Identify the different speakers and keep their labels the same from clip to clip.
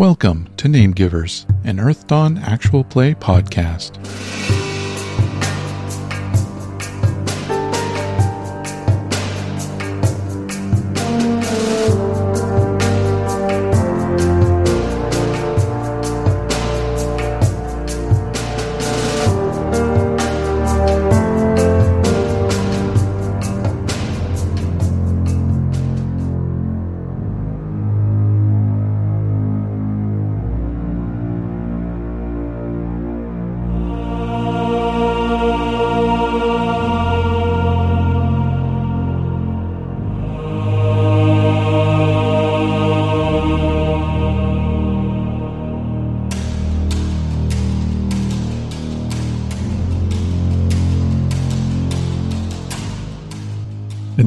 Speaker 1: Welcome to Namegivers, an Earthdawn actual play podcast.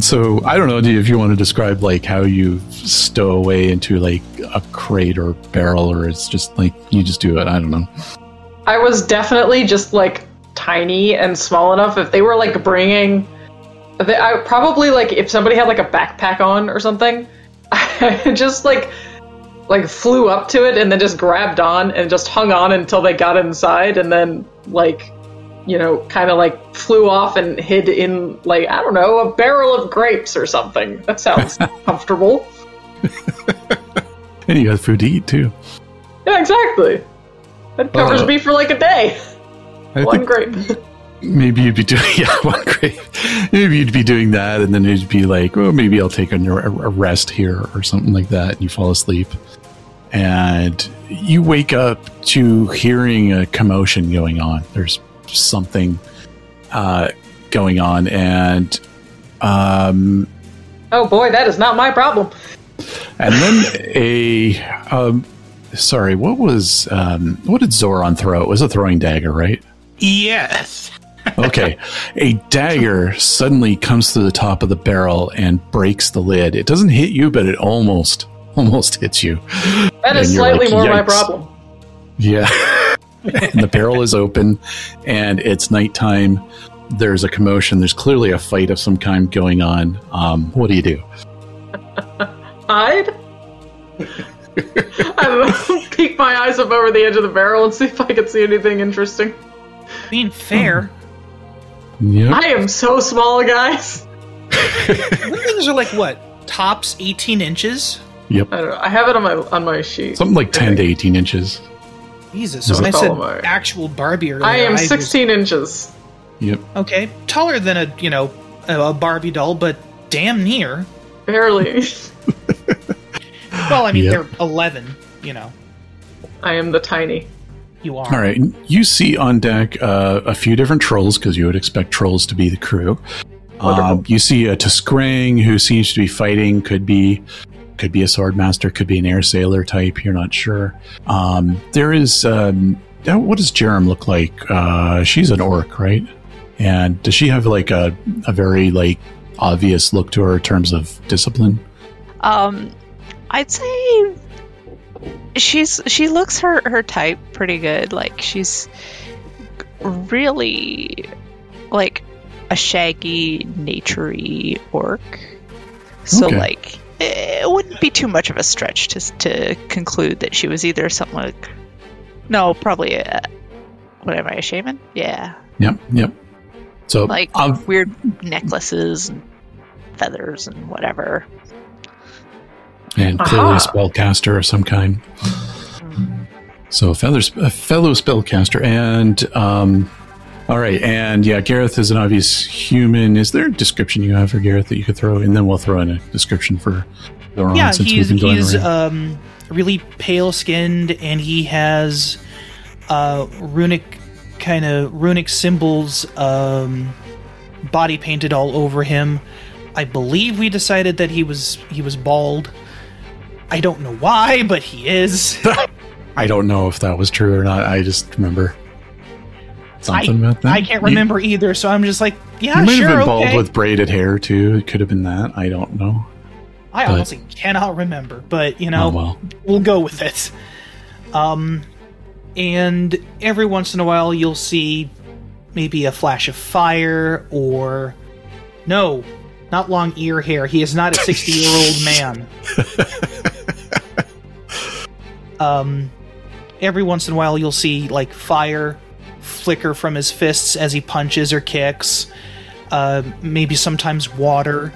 Speaker 1: So I don't know if you want to describe like how you stow away into like a crate or barrel, or it's just like you just do it. I don't know.
Speaker 2: I was definitely just like tiny and small enough. If they were like bringing, they, I probably like if somebody had like a backpack on or something, I just like like flew up to it and then just grabbed on and just hung on until they got inside and then like you know, kind of like flew off and hid in, like, I don't know, a barrel of grapes or something. That sounds comfortable.
Speaker 1: and you got food to eat too.
Speaker 2: Yeah, exactly. That covers uh, me for like a day. I one grape.
Speaker 1: Maybe you'd be doing yeah one grape. Maybe you'd be doing that, and then you'd be like, "Oh, maybe I'll take a, a rest here or something like that." And you fall asleep, and you wake up to hearing a commotion going on. There's something uh, going on, and um,
Speaker 2: oh boy, that is not my problem.
Speaker 1: And then a um, sorry, what was um, what did Zauron throw? It was a throwing dagger, right?
Speaker 3: Yes.
Speaker 1: okay, a dagger suddenly comes through the top of the barrel and breaks the lid. It doesn't hit you, but it almost almost hits you.
Speaker 2: That is slightly like, more Yikes. my problem.
Speaker 1: Yeah. the barrel is open and it's nighttime. There's a commotion. There's clearly a fight of some kind going on. Um, what do you do?
Speaker 2: Hide? I don't know. Peek my eyes up over the edge of the barrel and see if I can see anything interesting.
Speaker 3: Being fair.
Speaker 1: Yep.
Speaker 2: I am so small, guys.
Speaker 3: things are like what? Tops 18 inches?
Speaker 1: Yep.
Speaker 2: I, I have it on my on my sheet.
Speaker 1: Something like 10 to 18 inches.
Speaker 3: Jesus. So when I said actual Barbie earlier,
Speaker 2: I am 16 I was, inches.
Speaker 1: Yep.
Speaker 3: Okay, taller than a you know a Barbie doll, but damn near.
Speaker 2: Barely.
Speaker 3: well, I mean yep. they're 11. You know.
Speaker 2: I am the tiny.
Speaker 3: You are.
Speaker 1: All right. You see on deck uh, a few different trolls because you would expect trolls to be the crew. Um, you see a t'skrang who seems to be fighting. Could be could be a swordmaster, could be an air sailor type. You're not sure. Um, there is. Um, what does Jarum look like? Uh, she's an orc, right? And does she have like a, a very like obvious look to her in terms of discipline?
Speaker 4: Um, I'd say she's she looks her her type pretty good. Like she's really like a shaggy, naturey orc. So okay. like it wouldn't be too much of a stretch to to conclude that she was either something like no, probably a what am I a shaman? Yeah.
Speaker 1: Yep. Yep. So
Speaker 4: like um, weird necklaces and feathers and whatever.
Speaker 1: And clearly Aha. a spellcaster of some kind. Mm-hmm. So feathers, a fellow spellcaster, and um, all right, and yeah, Garreth is an obvious human. Is there a description you have for Garreth that you could throw, and then we'll throw in a description for
Speaker 3: Zauron yeah, since he's, we've been going he's um, really pale skinned, and he has uh, runic kind of runic symbols um, body painted all over him. I believe we decided that he was he was bald. I don't know why, but he is.
Speaker 1: I don't know if that was true or not. I just remember something
Speaker 3: I,
Speaker 1: about that?
Speaker 3: I can't remember you, either, so I'm just like, yeah,
Speaker 1: you might
Speaker 3: sure,
Speaker 1: have been bald
Speaker 3: okay.
Speaker 1: with braided hair too. It could have been that. I don't know.
Speaker 3: I but, honestly cannot remember, but you know, oh, well. we'll go with it. Um, and every once in a while, you'll see maybe a flash of fire, or no, not long ear hair. He is not a sixty-year-old man. Um, every once in a while, you'll see like fire flicker from his fists as he punches or kicks. Uh, maybe sometimes water.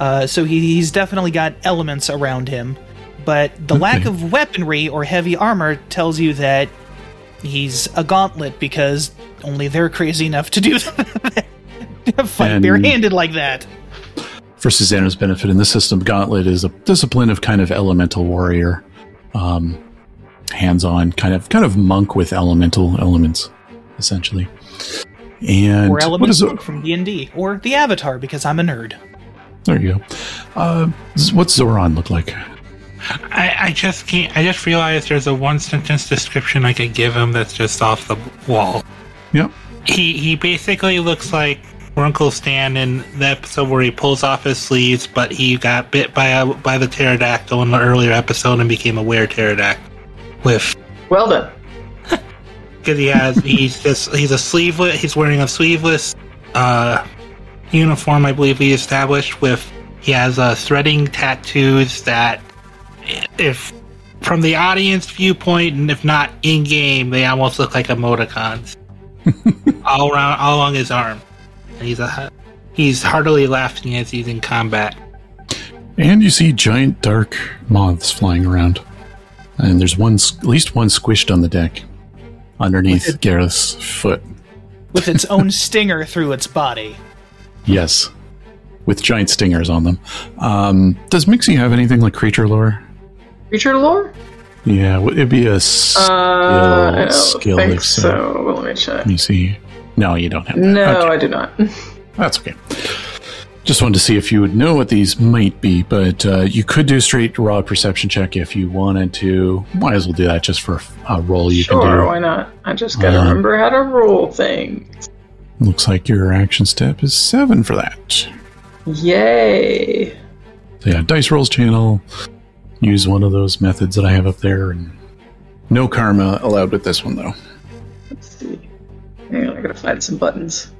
Speaker 3: Uh, so he, he's definitely got elements around him. But the okay. lack of weaponry or heavy armor tells you that he's a gauntlet because only they're crazy enough to do that. fight barehanded like that.
Speaker 1: For Susannah's benefit, in this system, Gauntlet is a discipline of kind of elemental warrior, um, hands-on, kind of kind of monk with elemental elements, essentially. And
Speaker 3: or elements from D and D, or the Avatar, because I'm a nerd.
Speaker 1: There you go. Uh, what's Zauron look like?
Speaker 5: I, I, just can't. I just realized there's a one sentence description I could give him that's just off the wall.
Speaker 1: Yep.
Speaker 5: He he basically looks like Uncle Stan in the episode where he pulls off his sleeves, but he got bit by a by the pterodactyl in the earlier episode and became a were pterodactyl. With
Speaker 2: well done.
Speaker 5: Because he has he's just he's a sleeveless. He's wearing a sleeveless uh, uniform, I believe he established. With he has uh, threading tattoos that, if from the audience viewpoint and if not in game, they almost look like emoticons all around all along his arm and he's a he's heartily laughing as he's in combat.
Speaker 1: And you see giant dark moths flying around, and there's one at least one squished on the deck underneath it, Garreth's foot,
Speaker 3: with its own stinger through its body.
Speaker 1: Yes, with giant stingers on them. Um, does Mixie have anything like creature lore?
Speaker 2: Creature lore?
Speaker 1: Yeah, it'd be a skill. Uh,
Speaker 2: I don't skill think so. so. Let me check. Let
Speaker 1: me see. No, you don't have that.
Speaker 2: No, okay. I do not.
Speaker 1: That's okay. Just wanted to see if you would know what these might be, but uh, you could do a straight raw perception check if you wanted to. Might as well do that just for a roll you
Speaker 2: sure,
Speaker 1: can do.
Speaker 2: Sure, why not? I just gotta uh, remember how to roll things.
Speaker 1: Looks like your action step is seven for that.
Speaker 2: Yay!
Speaker 1: So yeah, dice rolls channel. Use one of those methods that I have up there, and no karma allowed with this one though.
Speaker 2: Let's see. Hang on, I gotta find some buttons.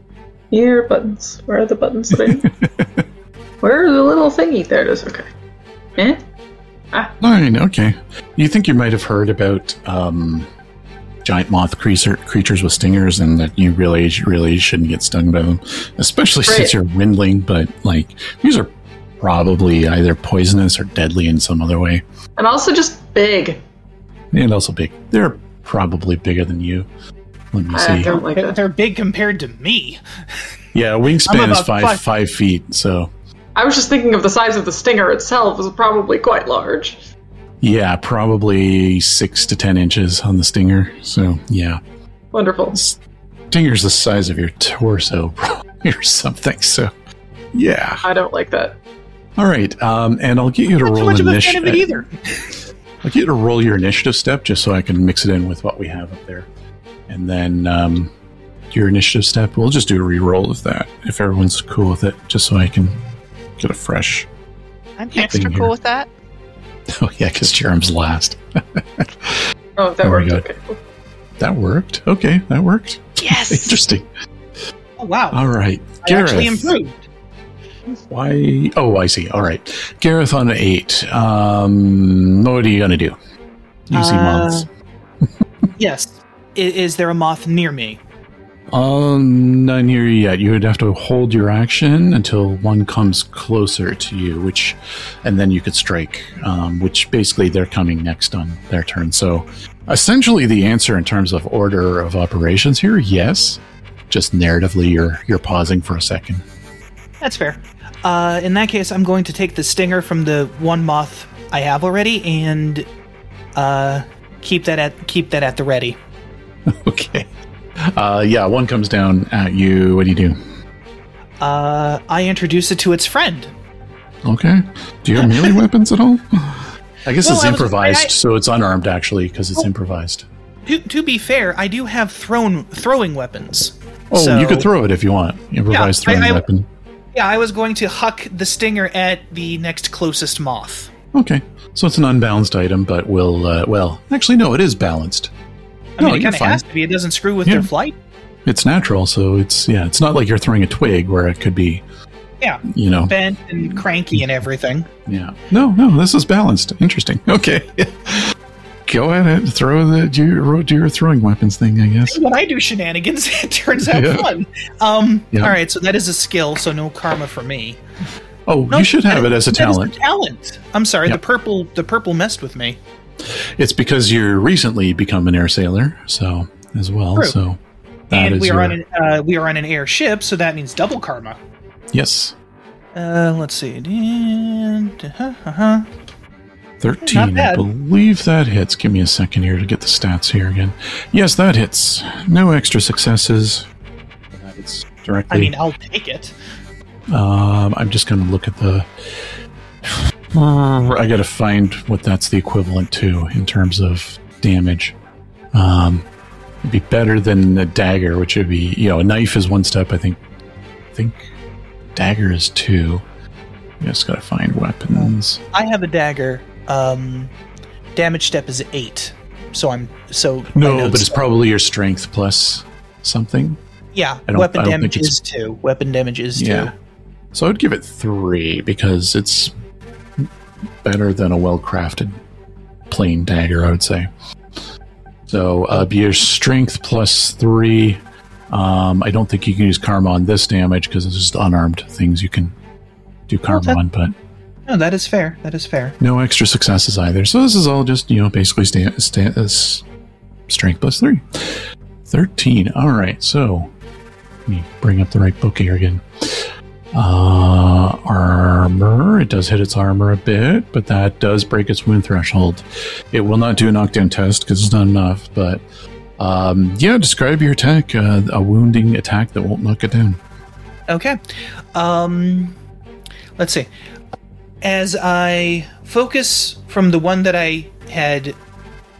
Speaker 2: Here, buttons. Where are the buttons that Where are the little thingy? There it is. Okay. Eh?
Speaker 1: Ah. Fine. Okay. You think you might have heard about um, giant moth creature, creatures with stingers, and that you really, really shouldn't get stung by them, especially right. since you're windling. But like, these are probably either poisonous or deadly in some other way.
Speaker 2: And also just big.
Speaker 1: And also big. They're probably bigger than you. Let me see.
Speaker 3: They're, like they're big compared to me.
Speaker 1: Yeah, wingspan is five, five five feet. So
Speaker 2: I was just thinking of the size of the stinger itself is probably quite large.
Speaker 1: Yeah, probably six to ten inches on the stinger. So yeah,
Speaker 2: wonderful.
Speaker 1: Stinger's the size of your torso, or something. So yeah,
Speaker 2: I don't like that.
Speaker 1: All right, um, and I'll get you to
Speaker 3: Not
Speaker 1: roll
Speaker 3: initiative. either.
Speaker 1: I'll get you to roll your initiative step just so I can mix it in with what we have up there and then um, your initiative step. We'll just do a re-roll of that if everyone's cool with it, just so I can get a fresh.
Speaker 4: I'm extra cool with that.
Speaker 1: Oh yeah, because Jarum's last.
Speaker 2: oh, that there worked. Okay.
Speaker 1: That worked. Okay, that worked.
Speaker 4: Yes.
Speaker 1: Interesting.
Speaker 3: Oh wow.
Speaker 1: All right,
Speaker 3: I Garreth. actually improved.
Speaker 1: Why? Oh, I see. All right, Garreth on eight. Um, what are you gonna do? You see uh,
Speaker 3: yes is, is there a moth near me?
Speaker 1: Um, not near you yet. You would have to hold your action until one comes closer to you, which, and then you could strike. Um, which basically they're coming next on their turn. So, essentially, the answer in terms of order of operations here, yes. Just narratively, you're you're pausing for a second.
Speaker 3: That's fair. Uh, in that case, I'm going to take the stinger from the one moth I have already and uh, keep that at keep that at the ready.
Speaker 1: okay. Uh, yeah, one comes down at you. What do you do?
Speaker 3: Uh, I introduce it to its friend.
Speaker 1: Okay. Do you have melee weapons at all? I guess well, it's improvised, I, so it's unarmed actually because it's oh, improvised.
Speaker 3: To, to, be fair, I do have thrown throwing weapons.
Speaker 1: Oh, so, you could throw it if you want. Improvised yeah, throwing I, weapon.
Speaker 3: Yeah, I was going to huck the stinger at the next closest moth.
Speaker 1: Okay, so it's an unbalanced item, but we'll uh, well, actually no, it is balanced.
Speaker 3: I mean, no, it kind of has to be. It doesn't screw with yeah. their flight.
Speaker 1: It's natural, so it's yeah. It's not like you're throwing a twig where it could be.
Speaker 3: Yeah,
Speaker 1: you know,
Speaker 3: bent and cranky and everything.
Speaker 1: Yeah. No, no, this is balanced. Interesting. Okay. go ahead, and throw the do your, do your throwing weapons thing. I guess
Speaker 3: when I do shenanigans, it turns out yeah. fun. Um, yeah. all right, so that is a skill, so no karma for me.
Speaker 1: Oh, no, you should have it as a talent.
Speaker 3: A talent. I'm sorry, yep. the purple the purple messed with me.
Speaker 1: It's because you're recently become an air sailor, so as well. True. So,
Speaker 3: and we are your... on an uh, we are on an airship, so that means double karma.
Speaker 1: Yes.
Speaker 3: Uh, let's see. Uh-huh.
Speaker 1: 13. I believe that hits. Give me a second here to get the stats here again. Yes, that hits. No extra successes.
Speaker 3: It's directly. I mean, I'll take it.
Speaker 1: Um, I'm just going to look at the. I got to find what that's the equivalent to in terms of damage. Um, it'd be better than a dagger, which would be, you know, a knife is one step. I think. I think dagger is two. You just got to find weapons.
Speaker 3: I have a dagger. Um, damage step is eight, so I'm so.
Speaker 1: No, but it's probably your strength plus something.
Speaker 3: Yeah, weapon damage is two. Weapon damage is yeah. two.
Speaker 1: So I'd give it three because it's better than a well crafted plain dagger, I would say. So uh, be your strength plus three. Um, I don't think you can use karma on this damage because it's just unarmed things you can do karma on, but.
Speaker 3: No, that is fair. That is fair.
Speaker 1: No extra successes either. So this is all just, you know, basically sta- sta- strength plus three. 13. All right, so let me bring up the right book here again. Uh, armor. It does hit its armor a bit, but that does break its wound threshold. It will not do a knockdown test because it's not enough, but um, yeah, describe your attack. Uh, a wounding attack that won't knock it down.
Speaker 3: Okay. Um, let's see. As I focus from the one that I had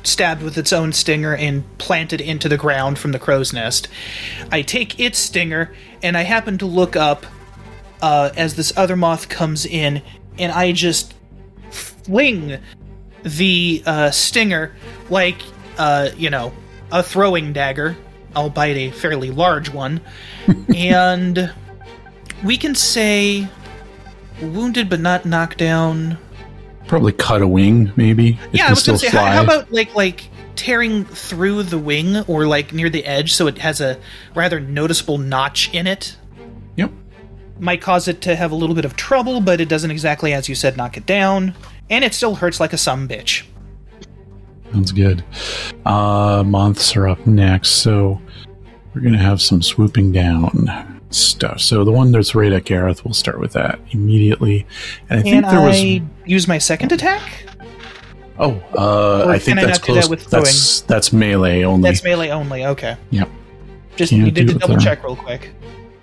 Speaker 3: stabbed with its own stinger and planted into the ground from the crow's nest, I take its stinger and I happen to look up uh, as this other moth comes in, and I just fling the uh, stinger like, uh, you know, a throwing dagger, albeit a fairly large one, and we can say wounded but not knocked down.
Speaker 1: Probably cut a wing, maybe.
Speaker 3: It yeah, I was gonna say, how, how, about like like tearing through the wing or like near the edge, so it has a rather noticeable notch in it might cause it to have a little bit of trouble, but it doesn't exactly, as you said, knock it down. And it still hurts like a some bitch.
Speaker 1: Sounds good. Uh, months are up next, so we're going to have some swooping down stuff. So the one that's right at Garreth, we'll start with that immediately.
Speaker 3: And I think there was. I use my second attack?
Speaker 1: Oh, uh, I think that's close. That that's, that's melee only.
Speaker 3: That's melee only, okay.
Speaker 1: Yep.
Speaker 3: Just Can't needed to double check real quick.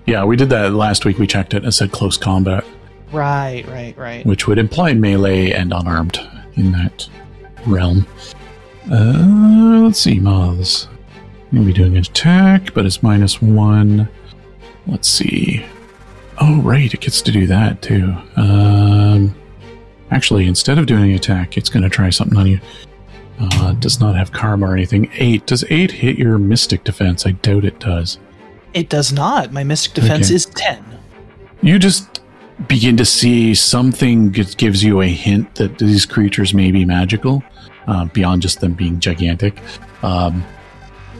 Speaker 1: Yeah, we did that last week. We checked it and said close combat.
Speaker 3: Right, right, right.
Speaker 1: Which would imply melee and unarmed in that realm. Uh, let's see, moths. Maybe doing an attack, but it's minus one. Let's see. Oh, right, it gets to do that too. Um, actually, instead of doing an attack, it's going to try something on you. Uh, does not have karma or anything. Eight. Does eight hit your mystic defense? I doubt it does.
Speaker 3: It does not. My mystic defense okay. is 10.
Speaker 1: You just begin to see something that gives you a hint that these creatures may be magical uh, beyond just them being gigantic. Um,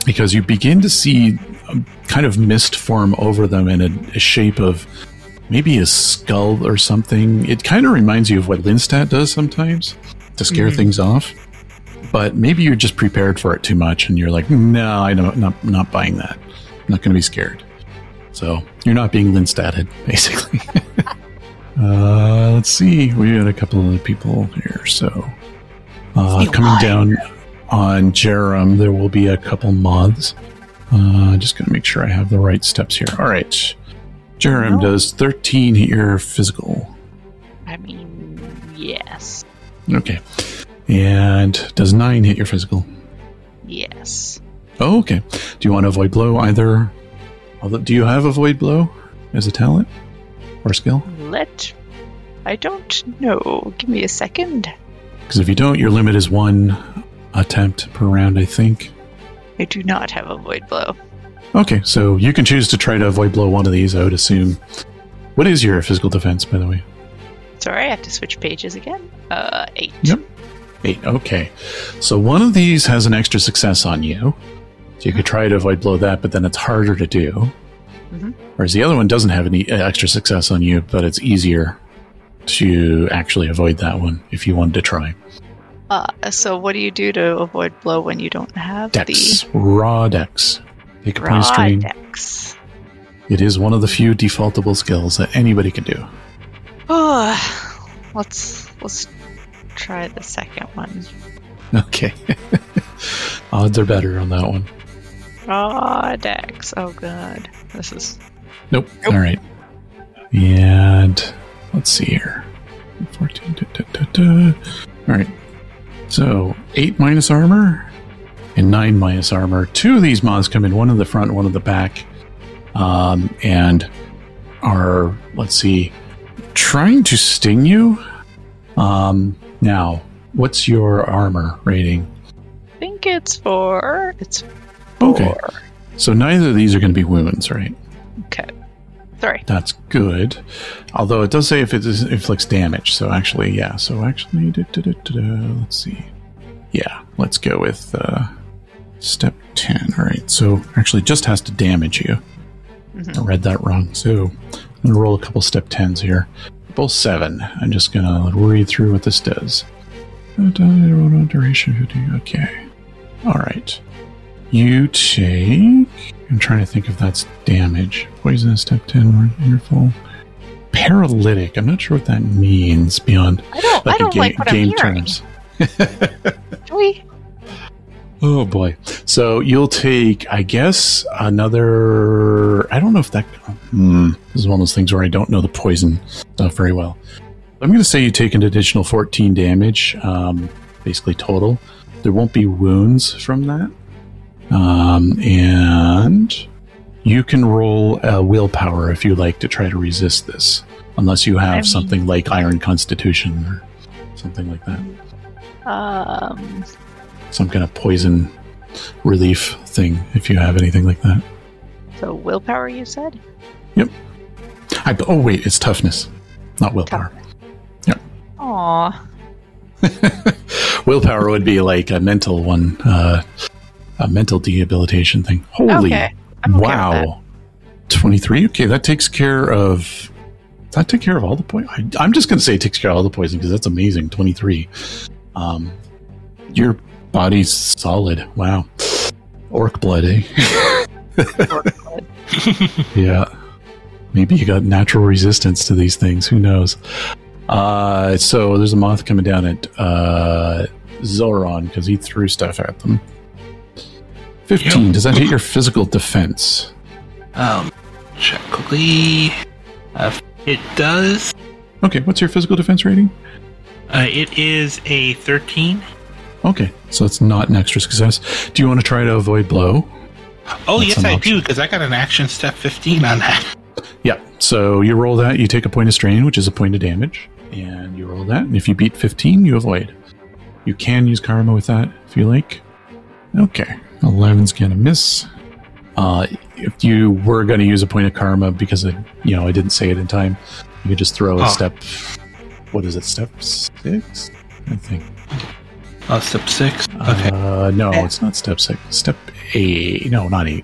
Speaker 1: because you begin to see a kind of mist form over them in a, a shape of maybe a skull or something. It kind of reminds you of what Linstat does sometimes to scare mm-hmm. things off. But maybe you're just prepared for it too much, and you're like, "No, I don't, not not buying that." Not going to be scared. So you're not being Linstatted, basically. uh, let's see. We got a couple of people here. So uh, coming down on Jarum, there will be a couple moths. Uh, just going to make sure I have the right steps here. All right. Jarum, no. does 13 hit your physical?
Speaker 4: I mean, yes.
Speaker 1: Okay. And does 9 hit your physical?
Speaker 4: Yes.
Speaker 1: Oh, okay. Do you want to avoid blow either? Do you have avoid blow as a talent or skill?
Speaker 4: Let. I don't know. Give me a second.
Speaker 1: Because if you don't, your limit is one attempt per round, I think.
Speaker 4: I do not have avoid blow.
Speaker 1: Okay, so you can choose to try to avoid blow one of these, I would assume. What is your physical defense, by the way?
Speaker 4: Sorry, I have to switch pages again. Uh, eight.
Speaker 1: Yep. Eight. Okay. So one of these has an extra success on you. So you could try to avoid blow that, but then it's harder to do.
Speaker 4: Mhm.
Speaker 1: Whereas the other one doesn't have any extra success on you, but it's easier to actually avoid that one if you wanted to try.
Speaker 4: Uh, so what do you do to avoid blow when you don't have
Speaker 1: Dex. Raw dex. Take a
Speaker 4: the
Speaker 1: point strain.
Speaker 4: dex?
Speaker 1: It is one of the few defaultable skills that anybody can do.
Speaker 4: Oh, let's let's try the second one.
Speaker 1: Okay. Odds are better on that one.
Speaker 4: Raw dex. Oh god, this is
Speaker 1: Nope. All right. And let's see here. 14. da, da, da, da. All right. So 8 minus armor and 9 minus armor. Two of these moths come in, one in the front, one in the back. Um, and are, let's see, trying to sting you. Um, now, what's your armor rating?
Speaker 4: I think it's four. It's
Speaker 1: Okay.
Speaker 4: four.
Speaker 1: So neither of these are going to be wounds, right?
Speaker 4: Okay. Sorry.
Speaker 1: That's good. Although it does say if it inflicts damage. So actually, yeah. So actually, da, da, da, let's see. Yeah, let's go with uh, step 10. All right. So actually, just has to damage you.
Speaker 4: Mhm.
Speaker 1: I read that wrong. So I'm going to roll a couple step 10s here. Both seven. I'm just going to read through what this does. Duration. Okay. All right. You take. I'm trying to think if that's damage. Poison step 10, interval. Paralytic. I'm not sure what that means beyond
Speaker 4: I don't. I
Speaker 1: like a
Speaker 4: don't like what I'm
Speaker 1: game terms.
Speaker 4: Do we?
Speaker 1: Oh boy. So you'll take, I guess, another. I don't know if that. Hmm. This is one of those things where I don't know the poison stuff very well. I'm going to say you take an additional 14 damage, um, basically total. There won't be wounds from that. Um, and you can roll a willpower if you like to try to resist this, unless you have
Speaker 4: I mean-
Speaker 1: something like Iron Constitution or something like that.
Speaker 4: Um.
Speaker 1: Some kind of poison relief thing, if you have anything like that.
Speaker 4: So willpower, you said. Yep.
Speaker 1: I, oh, wait, it's toughness, not willpower. Yeah.
Speaker 4: Aw.
Speaker 1: willpower would be like a mental one, uh, a mental debilitation thing. Holy
Speaker 4: Okay. Okay
Speaker 1: wow. 23? Okay, that takes care of. That take care of all the poison? I'm just going to say it takes care of all the poison because that's amazing. 23. Um, your body's solid. Wow. Orc blood, eh? yeah. Maybe you got natural resistance to these things. Who knows? Uh, so there's a moth coming down at uh, Zauron because he threw stuff at them. 15.
Speaker 5: Yep.
Speaker 1: Does that hit your physical defense?
Speaker 5: Um, check quickly. Uh, it does.
Speaker 1: Okay, what's your physical defense rating?
Speaker 5: Uh, it is a 13.
Speaker 1: Okay, so it's not an extra success. Do you want to try to avoid blow?
Speaker 5: Oh,
Speaker 1: That's
Speaker 5: yes, I
Speaker 1: option.
Speaker 5: do, because I got an action step 15 on that.
Speaker 1: Yeah, so you roll that, you take a point of strain, which is a point of damage, and you roll that, and if you beat 15, you avoid. You can use karma with that if you like. Okay, 11's gonna miss. Uh, if you were gonna use a point of karma because I, you know, I didn't say it in time, you could just throw a
Speaker 5: Oh.
Speaker 1: step. What is it? Step six, I think.
Speaker 5: Oh, step 6. Okay.
Speaker 1: Uh, no,
Speaker 3: Eh.
Speaker 1: it's not step six. Step eight. No, not eight.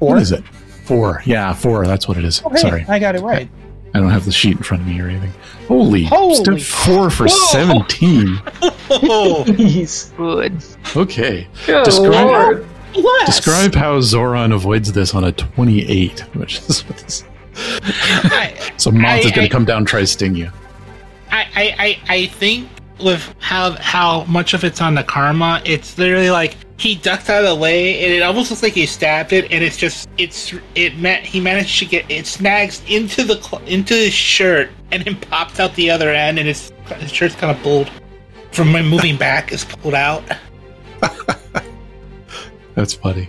Speaker 3: Four?
Speaker 1: What is it? Four. Yeah, four. That's what it is.
Speaker 3: Oh, hey,
Speaker 1: Sorry.
Speaker 3: I got it right.
Speaker 1: I don't have the sheet in front of me or anything. Holy,
Speaker 3: Holy
Speaker 1: step four for
Speaker 5: Whoa.
Speaker 1: 17.
Speaker 5: Oh,
Speaker 2: Jeez.
Speaker 4: Good.
Speaker 1: Okay.
Speaker 2: Good
Speaker 1: Describe-
Speaker 2: lord.
Speaker 3: Bless.
Speaker 1: Describe how Zauron avoids this on a 28, which is what this.
Speaker 5: I,
Speaker 1: So Moth
Speaker 5: I-
Speaker 1: is going to come down and try to sting you.
Speaker 5: I, I, I, I think with how how much of it's on the karma, it's literally like he ducked out of the way, and it almost looks like he stabbed it, and it's just it's it ma- he managed to get it snags into the cl- into his shirt, and then popped out the other end, and his, his shirt's kind of pulled from my moving back is pulled out.
Speaker 1: That's funny.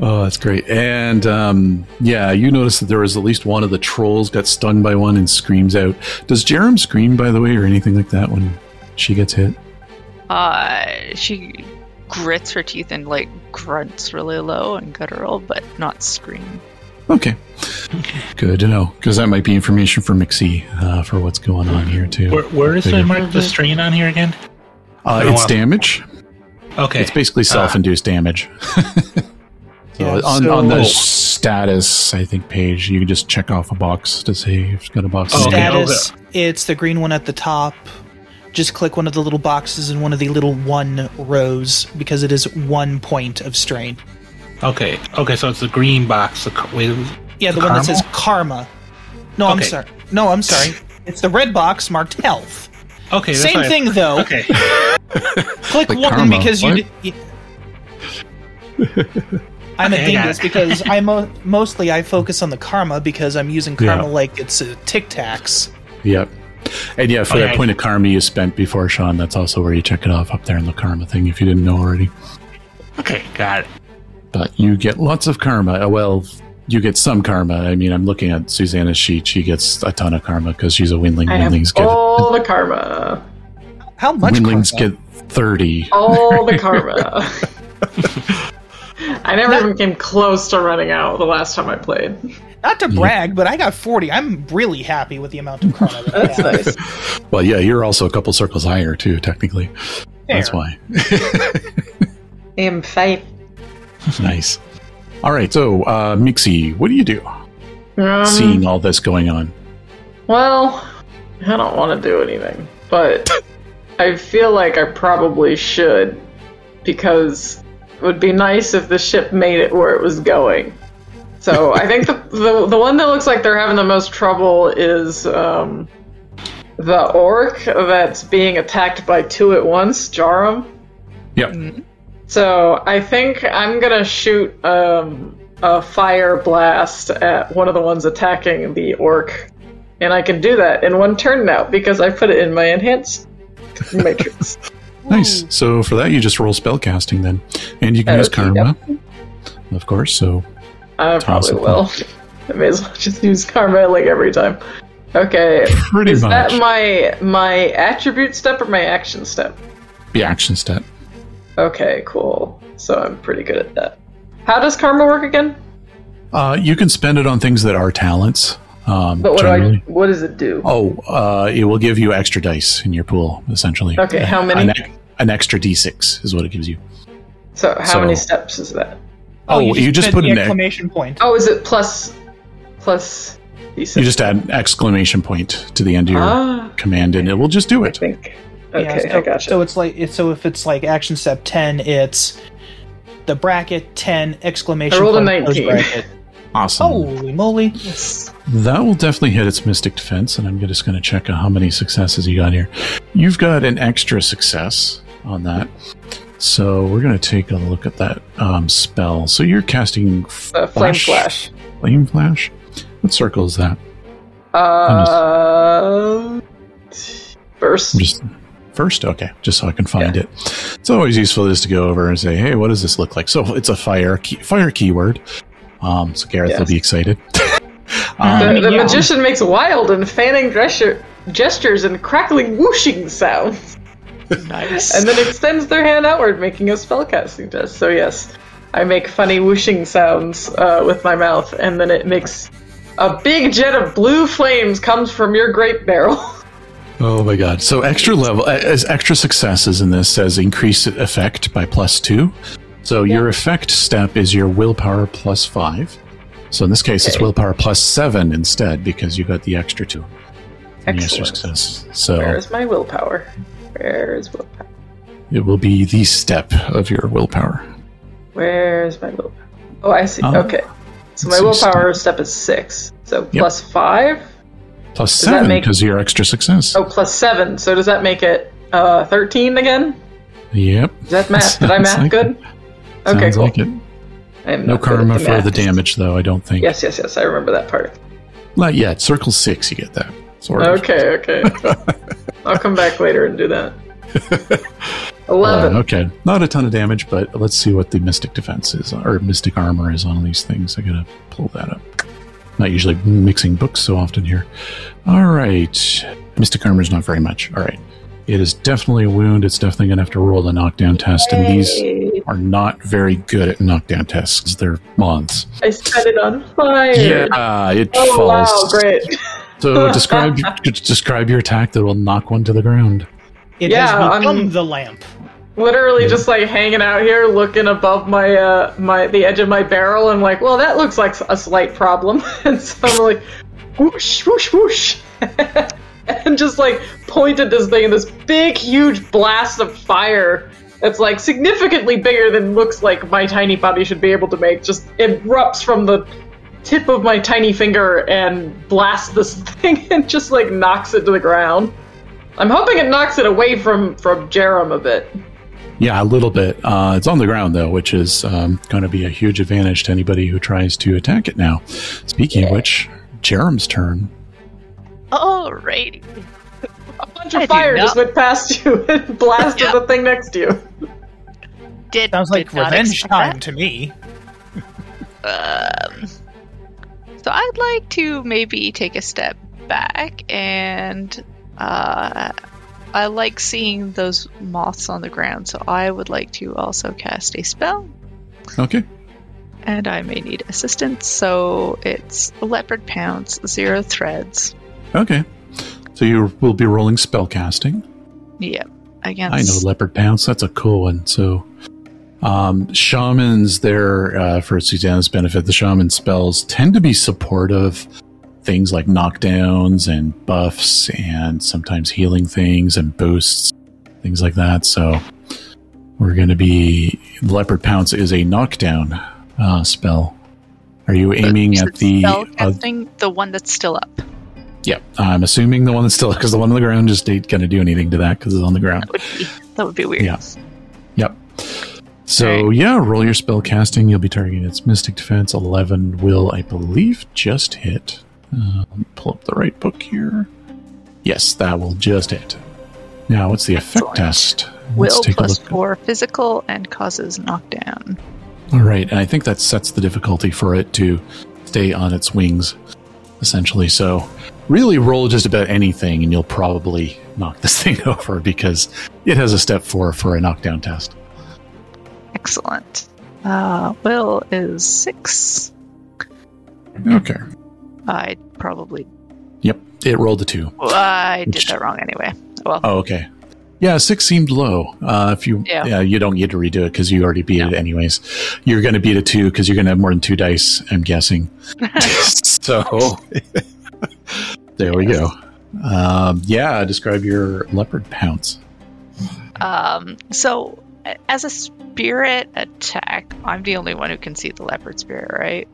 Speaker 1: Oh, that's great. And um, yeah, you notice that there was at least one of the trolls got stung by one and screams out. Does Jarum scream, by the way, or anything like that when she gets hit?
Speaker 4: Uh, she grits her teeth and like grunts really low and guttural, but not scream.
Speaker 1: Okay. Good to know, because that might be information for Mixie uh, for what's going on here, too.
Speaker 5: Where, where is the mark the strain on here again?
Speaker 1: Uh, it's damage.
Speaker 5: Okay.
Speaker 1: It's basically self-induced uh. damage. so yeah, on, so on the status, I think page, you can just check off a box to say if it's got a box.
Speaker 3: Oh, status. It's the green one at the top. Just click one of the little boxes in one of the little one rows because it is one point of strain.
Speaker 5: Okay. Okay. So it's the green box. The, wait,
Speaker 3: yeah, the, the one that says karma. No, okay. I'm sorry. No, I'm sorry. It's the red box marked health.
Speaker 5: Okay.
Speaker 3: Same thing though.
Speaker 5: Okay.
Speaker 3: Click like one karma. because you. you I'm okay, a dingus because I mo- mostly I focus on the karma because I'm using karma yeah. like it's a Tic Tacs.
Speaker 1: Yep. And yeah, for okay. that point of karma you spent before, Sean, that's also where you check it off up there in the karma thing if you didn't know already.
Speaker 5: Okay, got it.
Speaker 1: But you get lots of karma. Uh, well, you get some karma. I mean, I'm looking at Susannah's sheet. She gets a ton of karma because she's a windling.
Speaker 2: I
Speaker 1: Windlings
Speaker 2: have all get, the karma.
Speaker 3: How much?
Speaker 1: Windlings karma? get thirty.
Speaker 2: All the karma. I never even came close to running out the last time I played.
Speaker 3: Not to brag, but I got 40. I'm really happy with the amount of karma.
Speaker 2: That That's nice.
Speaker 1: well, yeah, you're also a couple circles higher too, technically. Fair. That's why.
Speaker 2: I am five.
Speaker 1: Nice. All right, so uh, Mixie, what do you do? Um, Seeing all this going on.
Speaker 2: Well, I don't want to do anything, but I feel like I probably should because it would be nice if the ship made it where it was going. So I think the, the the one that looks like they're having the most trouble is um, the orc that's being attacked by two at once, Jarum.
Speaker 1: Yep. Mm-hmm.
Speaker 2: So I think I'm gonna shoot um, a fire blast at one of the ones attacking the orc, and I can do that in one turn now because I put it in my enhanced matrix.
Speaker 1: Nice. So for that, you just roll spell casting then, and you can okay, use karma, yep. of course. So
Speaker 2: I probably will. I may as well just use karma like every time. Okay.
Speaker 1: Pretty
Speaker 2: Is
Speaker 1: much.
Speaker 2: that my my attribute step or my action step?
Speaker 1: The action step.
Speaker 2: Okay, cool. So I'm pretty good at that. How does karma work again?
Speaker 1: Uh, you can spend it on things that are talents. Um,
Speaker 2: but what do I? What does it do?
Speaker 1: Oh, uh, it will give you extra dice in your pool, essentially.
Speaker 2: Okay, how many?
Speaker 1: An, an extra d6 is what it gives you.
Speaker 2: So how so, many steps is that?
Speaker 1: Oh, oh you just, you just put an
Speaker 3: exclamation point.
Speaker 2: Oh, is it plus plus?
Speaker 1: D6? You just add an exclamation point to the end of your ah, command, and it will just do it.
Speaker 2: I think. Okay,
Speaker 3: yeah, so,
Speaker 2: I gotcha.
Speaker 3: So it's like so if it's like action step ten, it's the bracket ten exclamation.
Speaker 2: I rolled a nineteen.
Speaker 1: Awesome.
Speaker 3: Holy moly! Yes.
Speaker 1: That will definitely hit its mystic defense, and I'm just going to check how many successes you got here. You've got an extra success on that. So we're going to take a look at that um, spell. So you're casting
Speaker 2: uh, flame flash.
Speaker 1: Flame flash. What circle is that?
Speaker 2: Uh, first.
Speaker 1: Just, first? Okay, just so I can find yeah. it. It's always useful just to go over and say, hey, what does this look like? So it's a fire key, fire keyword. Um, so Garreth yes. will be excited.
Speaker 2: um, the, the yeah. magician makes wild and fanning gesture, gestures and crackling whooshing sounds.
Speaker 3: Nice.
Speaker 2: and then extends their hand outward, making a spellcasting test. So yes, I make funny whooshing sounds uh, with my mouth, and then it makes a big jet of blue flames comes from your grape barrel.
Speaker 1: Oh my god. So extra level as extra successes in this says increase effect by plus 2. So yeah. your effect step is your willpower plus 5. So in this case okay. it's willpower plus 7 instead because you got the extra 2.
Speaker 2: Excellent.
Speaker 1: success. So
Speaker 2: Where is my willpower? Where is willpower?
Speaker 1: It will be the step of your willpower.
Speaker 2: Where is my willpower? Oh, I see. Uh, okay. So my willpower step. step is 6. So yep. plus 5?
Speaker 1: Plus does seven because your extra success.
Speaker 2: Oh, plus seven. So does that make it uh, thirteen again?
Speaker 1: Yep.
Speaker 2: Is that math? Did I math like good? It.
Speaker 1: Okay, Sounds cool. Like it. no karma the for the damage, though. I don't think.
Speaker 2: Yes, yes, yes. I remember that part.
Speaker 1: Not yet. Circle six, you get that.
Speaker 2: Sort of. Okay, okay. I'll come back later and do that. Eleven.
Speaker 1: Uh, okay, not a ton of damage, but let's see what the mystic defense is or mystic armor is on these things. I gotta pull that up. Not usually mixing books so often here. All right. Mystic Armor is not very much. All right. It is definitely a wound. It's definitely going to have to roll the knockdown test. And these are not very good at knockdown tests. They're moths.
Speaker 2: I set it on fire.
Speaker 1: Yeah, it
Speaker 2: oh,
Speaker 1: falls.
Speaker 2: Wow, great.
Speaker 1: So describe describe your attack that will knock one to the ground.
Speaker 3: It
Speaker 2: Yeah,
Speaker 3: has become
Speaker 2: I'm-
Speaker 3: the lamp.
Speaker 2: Literally just like hanging out here, looking above my uh my the edge of my barrel, and like, well, that looks like a slight problem. and so I'm like, whoosh, whoosh, whoosh, and just like point at this thing, and this big, huge blast of fire that's like significantly bigger than looks like my tiny body should be able to make. Just erupts from the tip of my tiny finger and blasts this thing and just like knocks it to the ground. I'm hoping it knocks it away from from Jarum a bit.
Speaker 1: Yeah, a little bit. Uh, it's on the ground though, which is um, going to be a huge advantage to anybody who tries to attack it now. Speaking of which, Jarum's turn.
Speaker 4: Alrighty.
Speaker 2: A bunch of
Speaker 4: do
Speaker 2: fire just went past you and blasted
Speaker 4: Yeah.
Speaker 2: the thing next to you.
Speaker 4: Did
Speaker 3: Sounds like
Speaker 4: did
Speaker 3: revenge
Speaker 4: expect
Speaker 3: time to me.
Speaker 4: Um, so I'd like to maybe take a step back and uh, I like seeing those moths on the ground, so I would like to also cast a spell.
Speaker 1: Okay.
Speaker 4: And I may need assistance, so it's leopard pounce, zero threads.
Speaker 1: Okay. So you will be rolling spell casting.
Speaker 4: Yep. Against
Speaker 1: I know leopard pounce. That's a cool one. So, um, shamans there uh, for Susannah's benefit. The shaman spells tend to be supportive. Things like knockdowns and buffs, and sometimes healing things and boosts, things like that. So, we're going to be leopard pounce is a knockdown uh, spell. Are you aiming at the?
Speaker 4: spell
Speaker 1: Uh,
Speaker 4: casting, the one that's still up.
Speaker 1: Yeah, I'm assuming the one that's still because the one on the ground just ain't going to do anything to that because it's on the ground.
Speaker 4: That would be that would be weird.
Speaker 1: Yeah. Yep. So
Speaker 4: Alright.
Speaker 1: yeah, roll your spell casting. You'll be targeting its mystic defense. Eleven will, I believe, just hit. Uh, let me pull up the right book here. Yes, that will just hit. Now, what's the effect
Speaker 4: Excellent.
Speaker 1: test?
Speaker 4: Will
Speaker 1: take a look.
Speaker 4: four physical and causes knockdown.
Speaker 1: All right, and I think that sets the difficulty for it to stay on its wings, essentially. So, really, roll just about anything, and you'll probably knock this thing over because it has a step four for a knockdown test.
Speaker 4: Excellent. Uh, will is six.
Speaker 1: Okay.
Speaker 4: I probably
Speaker 1: Yep, it rolled a two.
Speaker 4: well, I did that wrong anyway. Well,
Speaker 1: Oh, okay. Yeah, six seemed low. Uh, if you, yeah.
Speaker 4: Yeah.
Speaker 1: you don't get to redo it because you already beat it anyways. You're going to beat a two because you're going to have more than two dice. I'm guessing. so there we go. Um, yeah, describe your leopard pounce.
Speaker 4: um, so as a spirit attack, I'm the only one who can see the leopard spirit, right?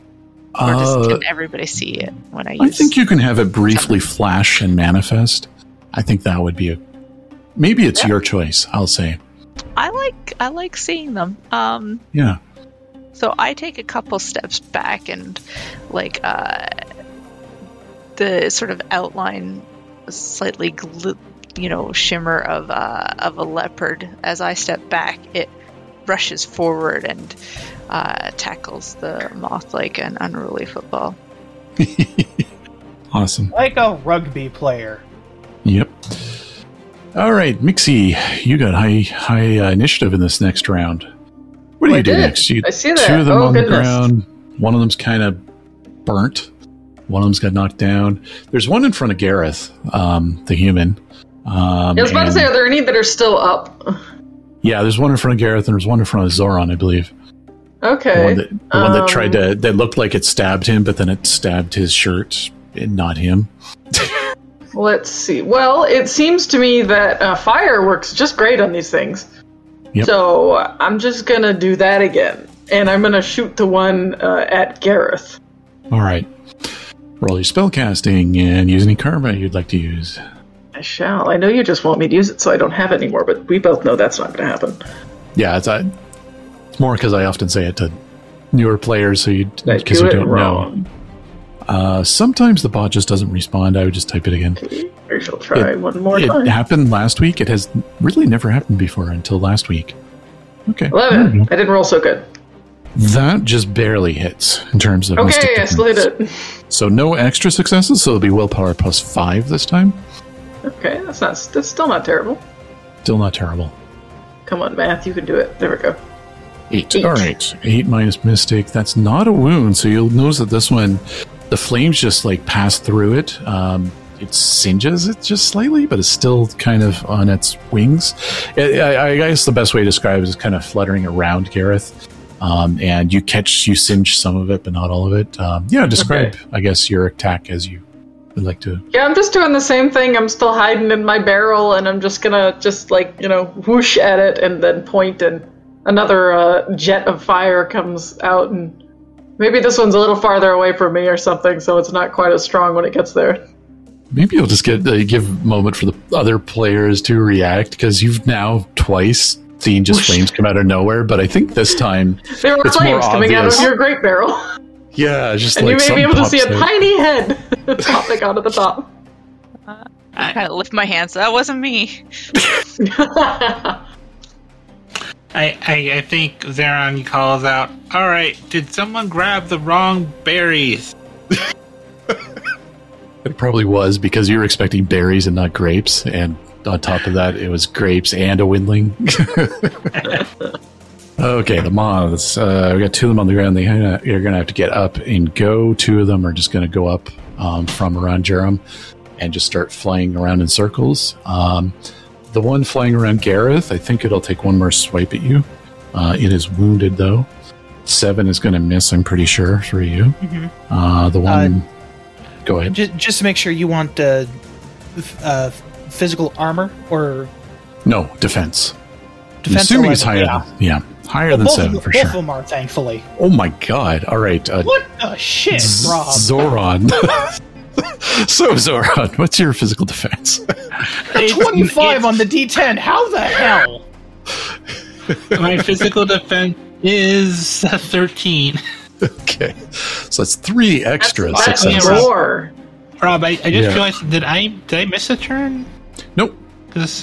Speaker 4: Or does,
Speaker 1: Uh,
Speaker 4: can everybody see it when I use?
Speaker 1: I think you can have it briefly flash and manifest. I think that would be a. Maybe it's
Speaker 4: Yeah.
Speaker 1: your choice. I'll say.
Speaker 4: I like I like seeing them. Um,
Speaker 1: Yeah.
Speaker 4: So I take a couple steps back and like uh, the sort of outline, slightly gl- you know shimmer of uh, of a leopard. As I step back, it rushes forward and uh, tackles the moth like an unruly football.
Speaker 1: awesome.
Speaker 3: Like a rugby player.
Speaker 1: Yep. All right, Mixie, you got high high uh, initiative in this next round. What do
Speaker 2: Oh, I
Speaker 1: you do
Speaker 2: did.
Speaker 1: next? You,
Speaker 2: I see that.
Speaker 1: Two of them
Speaker 2: Oh,
Speaker 1: on
Speaker 2: goodness.
Speaker 1: the ground. One of them's kind of burnt. One of them's got knocked down. There's one in front of Garreth, um, the human. Um,
Speaker 2: I was about to say, are there any that are still up?
Speaker 1: yeah, there's one in front of Garreth, and there's one in front of Zauron, I believe. The
Speaker 2: Okay.
Speaker 1: one that, the one that
Speaker 2: Um,
Speaker 1: tried to that looked like it stabbed him, but then it stabbed his shirt, and not him.
Speaker 2: Let's see. Well, it seems to me that uh, fire works just great on these things.
Speaker 1: Yep.
Speaker 2: So I'm just gonna do that again, and I'm gonna shoot the one uh, at Garreth.
Speaker 1: All right. Roll your spellcasting and use any karma you'd like to use.
Speaker 2: I shall. I know you just want me to use it so I don't have it anymore, but we both know that's not gonna happen.
Speaker 1: Yeah, it's, it's more because I often say it to newer players, so you because
Speaker 2: do
Speaker 1: you don't know. Uh, sometimes the bot just doesn't respond. I would just type it again.
Speaker 2: I shall try
Speaker 1: It-
Speaker 2: one more
Speaker 1: It
Speaker 2: time.
Speaker 1: happened last week. It has really never happened before until last week. Okay, there we
Speaker 2: Eleven.
Speaker 1: go.
Speaker 2: I didn't roll so good.
Speaker 1: That just barely hits in terms of
Speaker 2: Okay, I still hit it.
Speaker 1: So no extra successes. So it'll be willpower plus five this time.
Speaker 2: Okay, that's not. That's still not terrible.
Speaker 1: Still not terrible.
Speaker 2: Come on, math. You can do it. There we go.
Speaker 1: Eight.
Speaker 2: Eight.
Speaker 1: All right. Eight minus mystic. That's not a wound. So you'll notice that this one, the flames just like pass through it. Um, it singes it just slightly, but it's still kind of on its wings. I, I, I guess the best way to describe it is kind of fluttering around Garreth. Um, and you catch, you singe some of it, but not all of it. Um, yeah, describe, okay. I guess, your attack as you would like to.
Speaker 2: Yeah, I'm just doing the same thing. I'm still hiding in my barrel, and I'm just gonna just like you know whoosh at it and then point, and another uh, jet of fire comes out, and maybe this one's a little farther away from me or something, so it's not quite as strong when it gets there.
Speaker 1: Maybe you'll just get uh, give a moment for the other players to react because you've now twice seen just flames come out of nowhere, but I think this time
Speaker 2: there were flames coming out of your great barrel.
Speaker 1: Yeah, just
Speaker 2: and
Speaker 1: like
Speaker 2: you may be able to see a tiny head popping out of the top.
Speaker 4: Uh, I kind of lift my hands. That wasn't me.
Speaker 5: I, I, I think Zauron calls out, All right, did someone grab the wrong berries?
Speaker 1: it probably was because you were expecting berries and not grapes, and on top of that, it was grapes and a windling. okay, the moths. Uh, we got two of them on the ground. They are going to have to get up and go. Two of them are just going to go up um, from around Jarum and just start flying around in circles. Um, the one flying around Garreth, I think it'll take one more swipe at you. Uh, it is wounded though. Seven is going to miss. I'm pretty sure for you. Mm-hmm. Uh, the one. Uh, go ahead.
Speaker 3: Just, just to make sure, you want uh, uh, physical armor or
Speaker 1: no defense? Defense. I'm assuming it's higher. Yeah. yeah. Higher well, than seven
Speaker 3: them,
Speaker 1: for both sure.
Speaker 3: Both of them are, thankfully.
Speaker 1: Oh my god! All right.
Speaker 3: Uh, what the shit, Z- Rob?
Speaker 1: Zauron. so Zauron, what's your physical defense?
Speaker 3: Twenty-five on the D10. How the hell?
Speaker 5: my physical defense is thirteen.
Speaker 1: Okay, so that's three extra
Speaker 2: that's successes. More.
Speaker 5: Rob, I, I just yeah. realized did I did I miss a turn?
Speaker 1: Nope.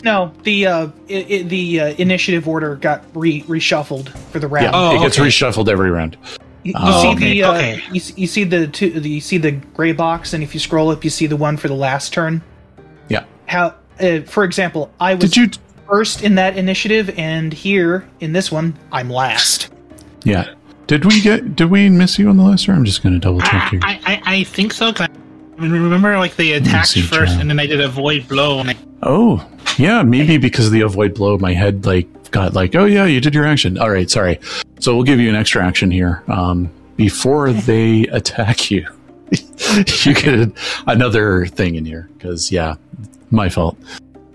Speaker 3: No, the uh, it, the uh, initiative order got re- reshuffled for the round.
Speaker 1: Yeah, oh, it gets reshuffled every round.
Speaker 3: You, you oh, see okay, the uh, okay. you, you, see the two, the, you see the gray box, and if you scroll up, you see the one for the last turn.
Speaker 1: Yeah.
Speaker 3: How, uh, for example, I was Did you t- first in that initiative, and here in this one, I'm last.
Speaker 1: Yeah. Did we get? Did we miss you on the last turn? I'm just going to double check here.
Speaker 5: I, I, I think so. I remember, like they attacked first, and then I did avoid blow, and I
Speaker 1: Oh, yeah, maybe because of the avoid blow, my head like got like, oh yeah, you did your action. All right, sorry. So we'll give you an extra action here. Um, before they attack you, you get another thing in here because yeah, my fault.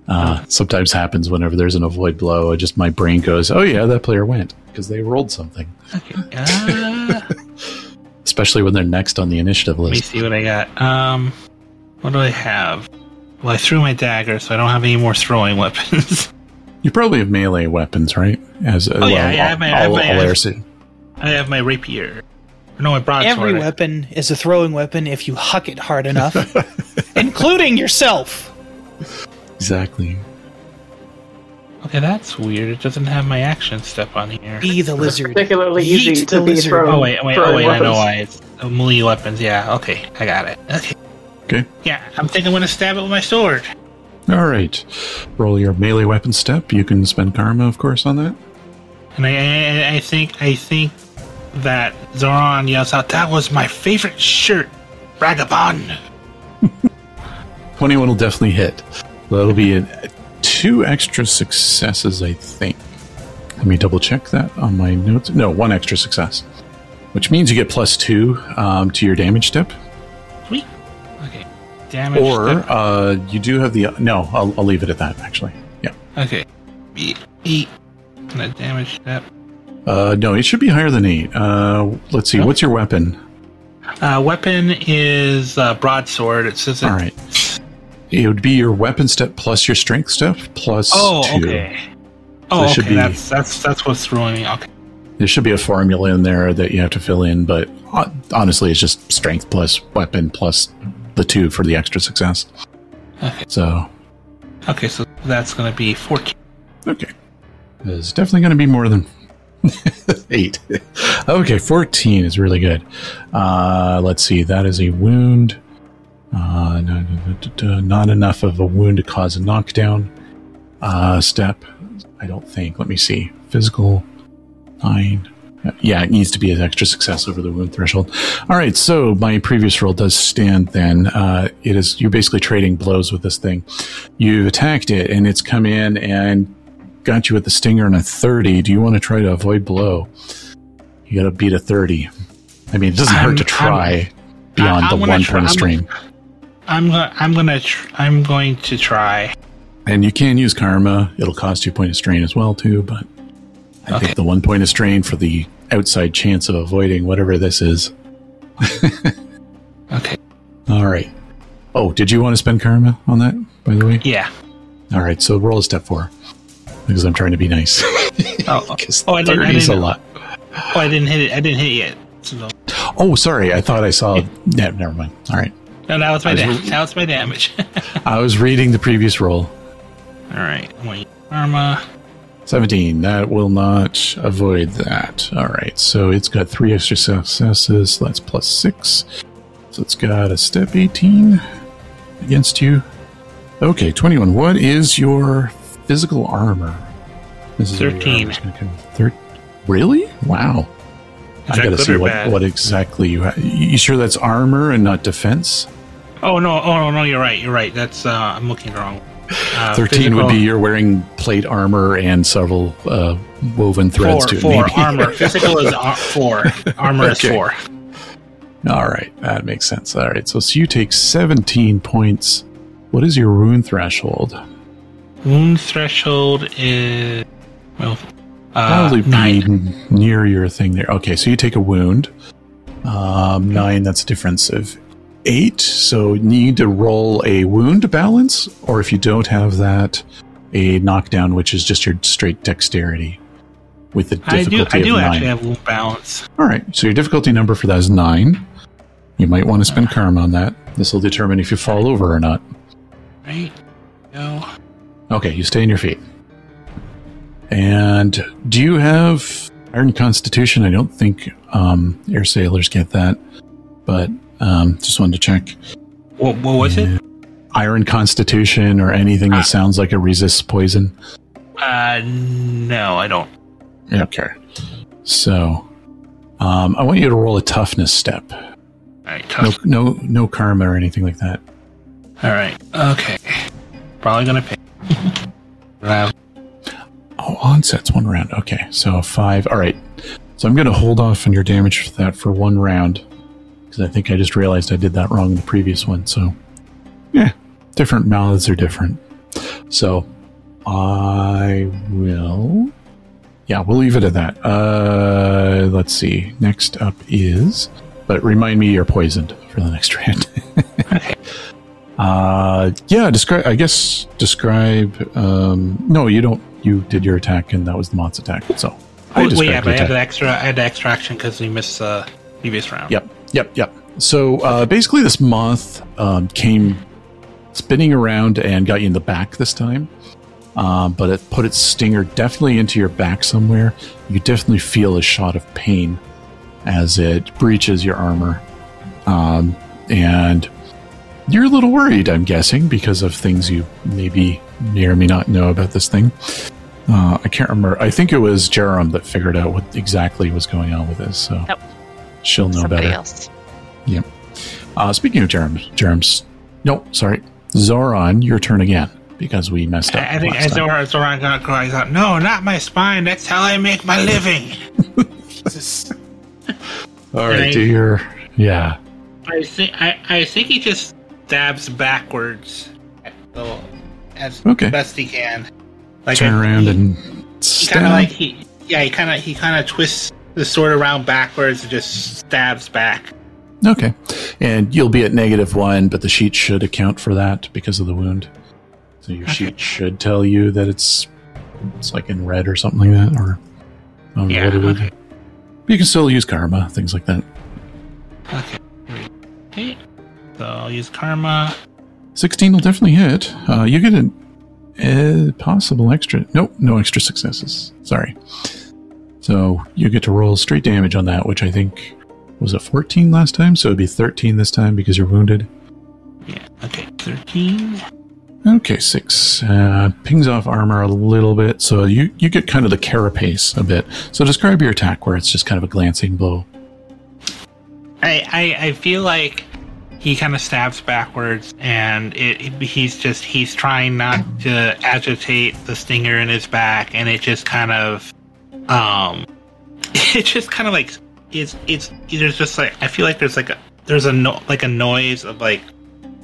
Speaker 1: Uh, sometimes happens whenever there's an avoid blow. I just my brain goes, oh yeah, that player went because they rolled something. Okay. Uh, Especially when they're next on the initiative list.
Speaker 5: Let me see what I got. Um, what do I have? Well, I threw my dagger, so I don't have any more throwing weapons.
Speaker 1: you probably have melee weapons, right?
Speaker 5: As oh well, yeah, yeah, I have my, I have my, I have, I have my rapier. No, my broadsword.
Speaker 3: Every weapon is a throwing weapon if you huck it hard enough, including yourself.
Speaker 1: Exactly.
Speaker 5: Okay, that's weird. It doesn't have my action step on here.
Speaker 3: Be the lizard.
Speaker 2: particularly easy Yeet to be thrown.
Speaker 5: Oh wait, wait, oh wait! I know why. It's melee weapons. Yeah. Okay, I got it. Okay.
Speaker 1: Okay.
Speaker 5: Yeah, I'm thinking I'm going to stab it with my sword.
Speaker 1: All right. Roll your melee weapon step. You can spend karma, of course, on that.
Speaker 5: And I, I, I think I think that Zauron yells out, "That was my favorite shirt, Ragabond."
Speaker 1: Twenty-one will definitely hit. That'll be a, two extra successes, I think. Let me double check that on my notes. No, one extra success, which means you get plus two um, to your damage step Sweet. Okay.
Speaker 5: damage.
Speaker 1: Or uh, you do have the no. I'll, I'll leave it at that. Actually, yeah.
Speaker 5: Okay, eight. eight. That damage step.
Speaker 1: Uh, no, it should be higher than eight. Uh, let's see. Oh. What's your weapon?
Speaker 5: Uh, weapon is uh, broadsword. It says.
Speaker 1: All right. It would be your weapon step plus your strength step plus
Speaker 5: oh,
Speaker 1: two.
Speaker 5: okay. Oh, so okay. Be, that's that's that's what's throwing me. Okay.
Speaker 1: There should be a formula in there that you have to fill in, but honestly, it's just strength plus weapon plus the two for the extra success.
Speaker 5: Okay.
Speaker 1: So.
Speaker 5: Okay, so that's going to be 14.
Speaker 1: Okay. It's definitely going to be more than eight. okay, 14 is really good. Uh, let's see. That is a wound. Uh, not enough of a wound to cause a knockdown. Uh, step. I don't think. Let me see. Physical. Nine. Yeah, it needs to be an extra success over the wound threshold. All right, so my previous roll does stand. Then uh, it is you're basically trading blows with this thing. You've attacked it, and it's come in and got you with the stinger and a thirty. Do you want to try to avoid blow? You got to beat a thirty. I mean, it doesn't
Speaker 5: I'm-
Speaker 1: hurt to try
Speaker 5: I'm-
Speaker 1: beyond
Speaker 5: I'm
Speaker 1: the one
Speaker 5: try-
Speaker 1: point of
Speaker 5: I'm- gonna. I'm gonna. Tr- I'm going to try.
Speaker 1: And you can use karma. It'll cost you a point of strain as well, too. But I
Speaker 5: Okay.
Speaker 1: think the one point of strain for the outside chance of avoiding whatever this is.
Speaker 5: Okay.
Speaker 1: All right. Oh, did you want to spend karma on that, by the way?
Speaker 5: Yeah.
Speaker 1: All right. So roll a step four because I'm trying to be nice.
Speaker 5: Oh, oh, I didn't. I
Speaker 1: 30 is a lot.
Speaker 5: oh, I didn't hit it. I didn't hit it yet. So,
Speaker 1: Oh, sorry. I thought I saw. Yeah, never mind. All right.
Speaker 5: No, that was my
Speaker 1: I was
Speaker 5: damage.
Speaker 1: re-
Speaker 5: That was my damage.
Speaker 1: I was reading the previous roll.
Speaker 5: All right. I'm karma.
Speaker 1: 17. That will not avoid that. All right. So it's got three extra successes. So that's plus six. So it's got a step 18 against you. Okay, 21. What is your physical armor? This is where your
Speaker 5: 13.
Speaker 1: armor's. Thir- really? Wow.
Speaker 5: Is
Speaker 1: I gotta see what,
Speaker 5: bad?
Speaker 1: what exactly you have. You sure that's armor and not defense?
Speaker 5: Oh no! Oh no! No, you're right. You're right. That's. uh I'm looking wrong. Uh,
Speaker 1: 13 would be you're wearing plate armor and several uh, woven threads
Speaker 5: four.
Speaker 1: to it.
Speaker 5: Four
Speaker 1: maybe.
Speaker 5: armor. Physical is ar- four. Armor is four.
Speaker 1: All right, that makes sense. All right, so, so you take 17 points. What is your wound threshold?
Speaker 5: Wound threshold is well. Uh,
Speaker 1: Probably be
Speaker 5: nine.
Speaker 1: near your thing there. Okay, so you take a wound. Um, nine, that's a difference of eight. So need to roll a wound balance, or if you don't have that, a knockdown, which is just your straight dexterity with the
Speaker 5: I
Speaker 1: difficulty
Speaker 5: do. I do
Speaker 1: nine.
Speaker 5: actually have wound balance.
Speaker 1: All right, so your difficulty number for that is nine. You might want to spend karma on that. This will determine if you fall over or not.
Speaker 5: Right. No.
Speaker 1: Okay, you stay in your feet. And do you have Iron Constitution? I don't think um, air sailors get that, but um, just wanted to check.
Speaker 5: What, what was it?
Speaker 1: Iron Constitution or anything
Speaker 5: Ah.
Speaker 1: that sounds like it resists poison.
Speaker 5: Uh, no, I don't.
Speaker 1: Okay. So, um, I want you to roll a toughness step.
Speaker 5: All right.
Speaker 1: No,
Speaker 5: Tough.
Speaker 1: no, no karma or anything like that.
Speaker 5: All right. Okay. Probably gonna pay.
Speaker 1: Oh, onset's one round. Okay, so five. All right. So I'm going to hold off on your damage for that for one round because I think I just realized I did that wrong in the previous one. So, yeah, different mouths are different. So I will. Yeah, we'll leave it at that. Uh, let's see. Next up is, but remind me you're poisoned for the next round. Uh, yeah, describe. I guess describe. Um, no, you don't. You did your attack, and that was the Mott's attack. So I described
Speaker 5: yeah, but I had an extra. I had an extra action because we missed uh, previous round.
Speaker 1: Yep, yep, yep. So uh, basically, this moth um, came spinning around and got you in the back this time. Um, but it put its stinger definitely into your back somewhere. You definitely feel a shot of pain as it breaches your armor. Um, and you're a little worried, I'm guessing, because of things you maybe may or may not know about this thing. Uh, I can't remember. I think it was Jarum that figured out what exactly was going on with this. So. She'll know
Speaker 4: Somebody
Speaker 1: better.
Speaker 4: else.
Speaker 1: Uh, speaking of germs, germs. Nope, sorry. Zauron, your turn again because we messed up.
Speaker 5: I, I think
Speaker 1: last
Speaker 5: as
Speaker 1: time.
Speaker 5: Zauron, Zauron got cries out, no, not my spine. That's how I make my living.
Speaker 1: All right,
Speaker 5: I-
Speaker 1: do your yeah.
Speaker 5: I think I, I think he just stabs backwards, so, as
Speaker 1: Okay.
Speaker 5: best he can. Like
Speaker 1: Turn
Speaker 5: I-
Speaker 1: around
Speaker 5: he,
Speaker 1: and
Speaker 5: he kind
Speaker 1: stab.
Speaker 5: of like he yeah he kind of he kind of twists the sword around backwards and just stabs back.
Speaker 1: okay, and you'll be at negative one, but the sheet should account for that because of the wound. So your sheet should tell you that it's it's like in red or something like that, or I don't know
Speaker 5: Yeah,
Speaker 1: what it would.
Speaker 5: okay.
Speaker 1: You can still use karma, things like that.
Speaker 5: Okay. Okay. So I'll use karma.
Speaker 1: 16 will definitely hit. Uh, you get a, a possible extra. Nope, no extra successes. Sorry. So you get to roll straight damage on that, which I think was a 14 last time, so it'd be 13 this time because you're wounded.
Speaker 5: Yeah. Okay. Thirteen.
Speaker 1: Okay, six. Uh, pings off armor a little bit, so you, you get kind of the carapace a bit. So describe your attack where it's just kind of a glancing blow.
Speaker 5: I, I, I feel like he kind of stabs backwards and it, he's just he's trying not to agitate the stinger in his back and it just kind of um it just kind of like it's it's there's just like i feel like there's like a there's a no, like a noise of like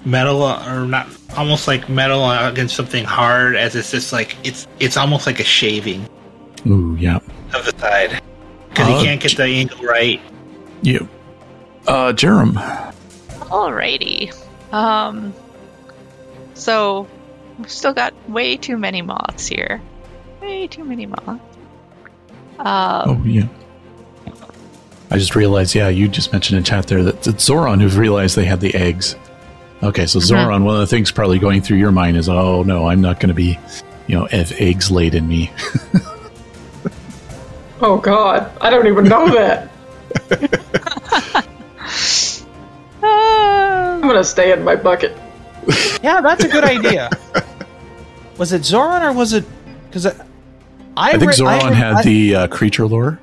Speaker 5: metal or not almost like metal against something hard as it's just like it's it's almost like a shaving
Speaker 1: ooh yeah
Speaker 5: of the side because uh, he can't get the angle right
Speaker 1: yeah uh Jarum
Speaker 4: Alrighty. Um. So, we've still got way too many moths here. Way too many moths. Um,
Speaker 1: oh yeah. I just realized, yeah, you just mentioned in chat there that it's Zauron who realized they had the eggs. Okay, so mm-hmm. Zauron, one of the things probably going through your mind is, oh no, I'm not going to be, you know, have eggs laid in me.
Speaker 2: oh God, I don't even know that. I'm gonna stay in my bucket.
Speaker 3: yeah, that's a good idea. Was it Zauron or was it? Because I,
Speaker 1: I, think re- Zauron I, had I, the uh, creature lore,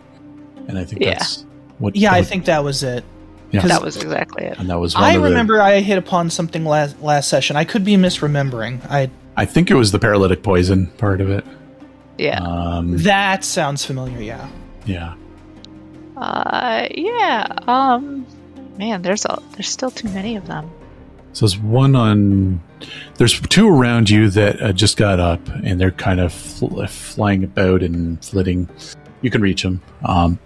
Speaker 1: and I think yeah. that's
Speaker 3: what. Yeah, I think that was it.
Speaker 4: Yeah. That was exactly it.
Speaker 1: And that was.
Speaker 3: I remember the, I hit upon something last last session. I could be misremembering. I.
Speaker 1: I think it was the paralytic poison part of it.
Speaker 4: Yeah.
Speaker 1: Um,
Speaker 3: that sounds familiar. Yeah.
Speaker 1: Yeah.
Speaker 4: Uh, yeah. Um, man, there's a, there's still too many of them.
Speaker 1: So there's one on. There's two around you that uh, just got up, and they're kind of fl- flying about and flitting. You can reach them. Um,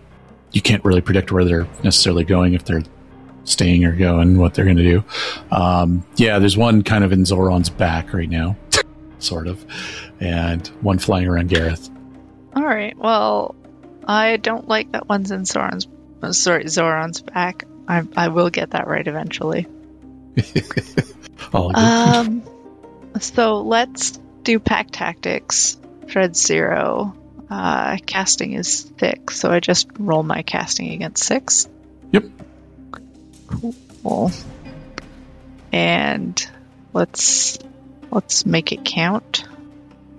Speaker 1: you can't really predict where they're necessarily going if they're staying or going, what they're going to do. Um, yeah, there's one kind of in Zauron's back right now, sort of, and one flying around Garreth.
Speaker 4: All right. Well, I don't like that one's in Zauron's. Sorry, Zauron's back. I, I will get that right eventually. um, so let's do pack tactics. Shred zero. Uh, casting is thick, so I just roll my casting against six.
Speaker 1: Yep.
Speaker 4: Cool. And let's let's make it count.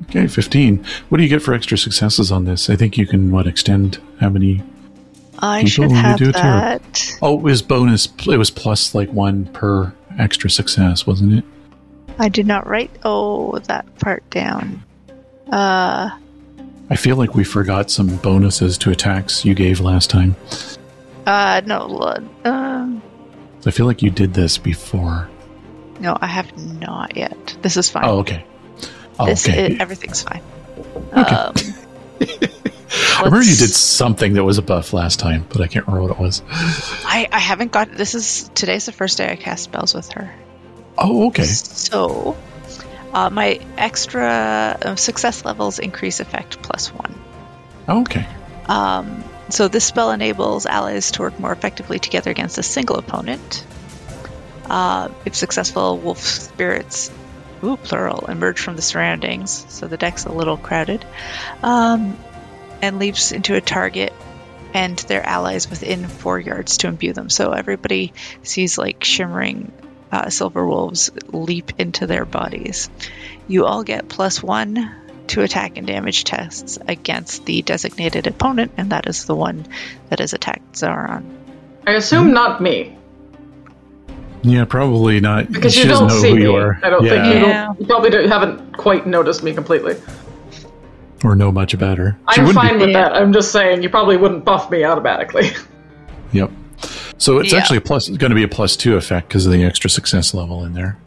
Speaker 1: Okay, fifteen. What do you get for extra successes on this? I think you can what extend how many
Speaker 4: I should have that.
Speaker 1: Oh, it was bonus. It was plus like one per extra success, wasn't it?
Speaker 4: I did not write oh that part down. Uh.
Speaker 1: I feel like we forgot some bonuses to attacks you gave last time.
Speaker 4: Uh, no. Um.
Speaker 1: I feel like you did this before.
Speaker 4: No, I have not yet. This is fine.
Speaker 1: Oh, okay. Oh,
Speaker 4: this,
Speaker 1: okay.
Speaker 4: It, everything's fine. Okay. Um,
Speaker 1: I remember you did something that was a buff last time, but I can't remember what it was.
Speaker 4: I, I haven't got. This is today's the first day I cast spells with her.
Speaker 1: Oh, okay.
Speaker 4: So, uh, my extra uh, success levels increase effect plus one.
Speaker 1: Oh, okay.
Speaker 4: Um, so this spell enables allies to work more effectively together against a single opponent. Uh, if successful, wolf spirits, ooh, plural, emerge from the surroundings. So the deck's a little crowded. Um, and leaps into a target and their allies within four yards to imbue them. So everybody sees like shimmering uh, silver wolves leap into their bodies. You all get plus one to attack and damage tests against the designated opponent, and that is the one that has attacked Zauron.
Speaker 2: I assume not me.
Speaker 1: Yeah, probably not.
Speaker 2: Because she you don't see me. I don't yeah. think you, yeah. don't, you probably haven't quite noticed me completely
Speaker 1: or know much about her.
Speaker 2: She I'm fine be- with that. I'm just saying you probably wouldn't buff me automatically.
Speaker 1: Yep. So it's yeah. actually a plus. It's going to be a plus two effect because of the extra success level in there.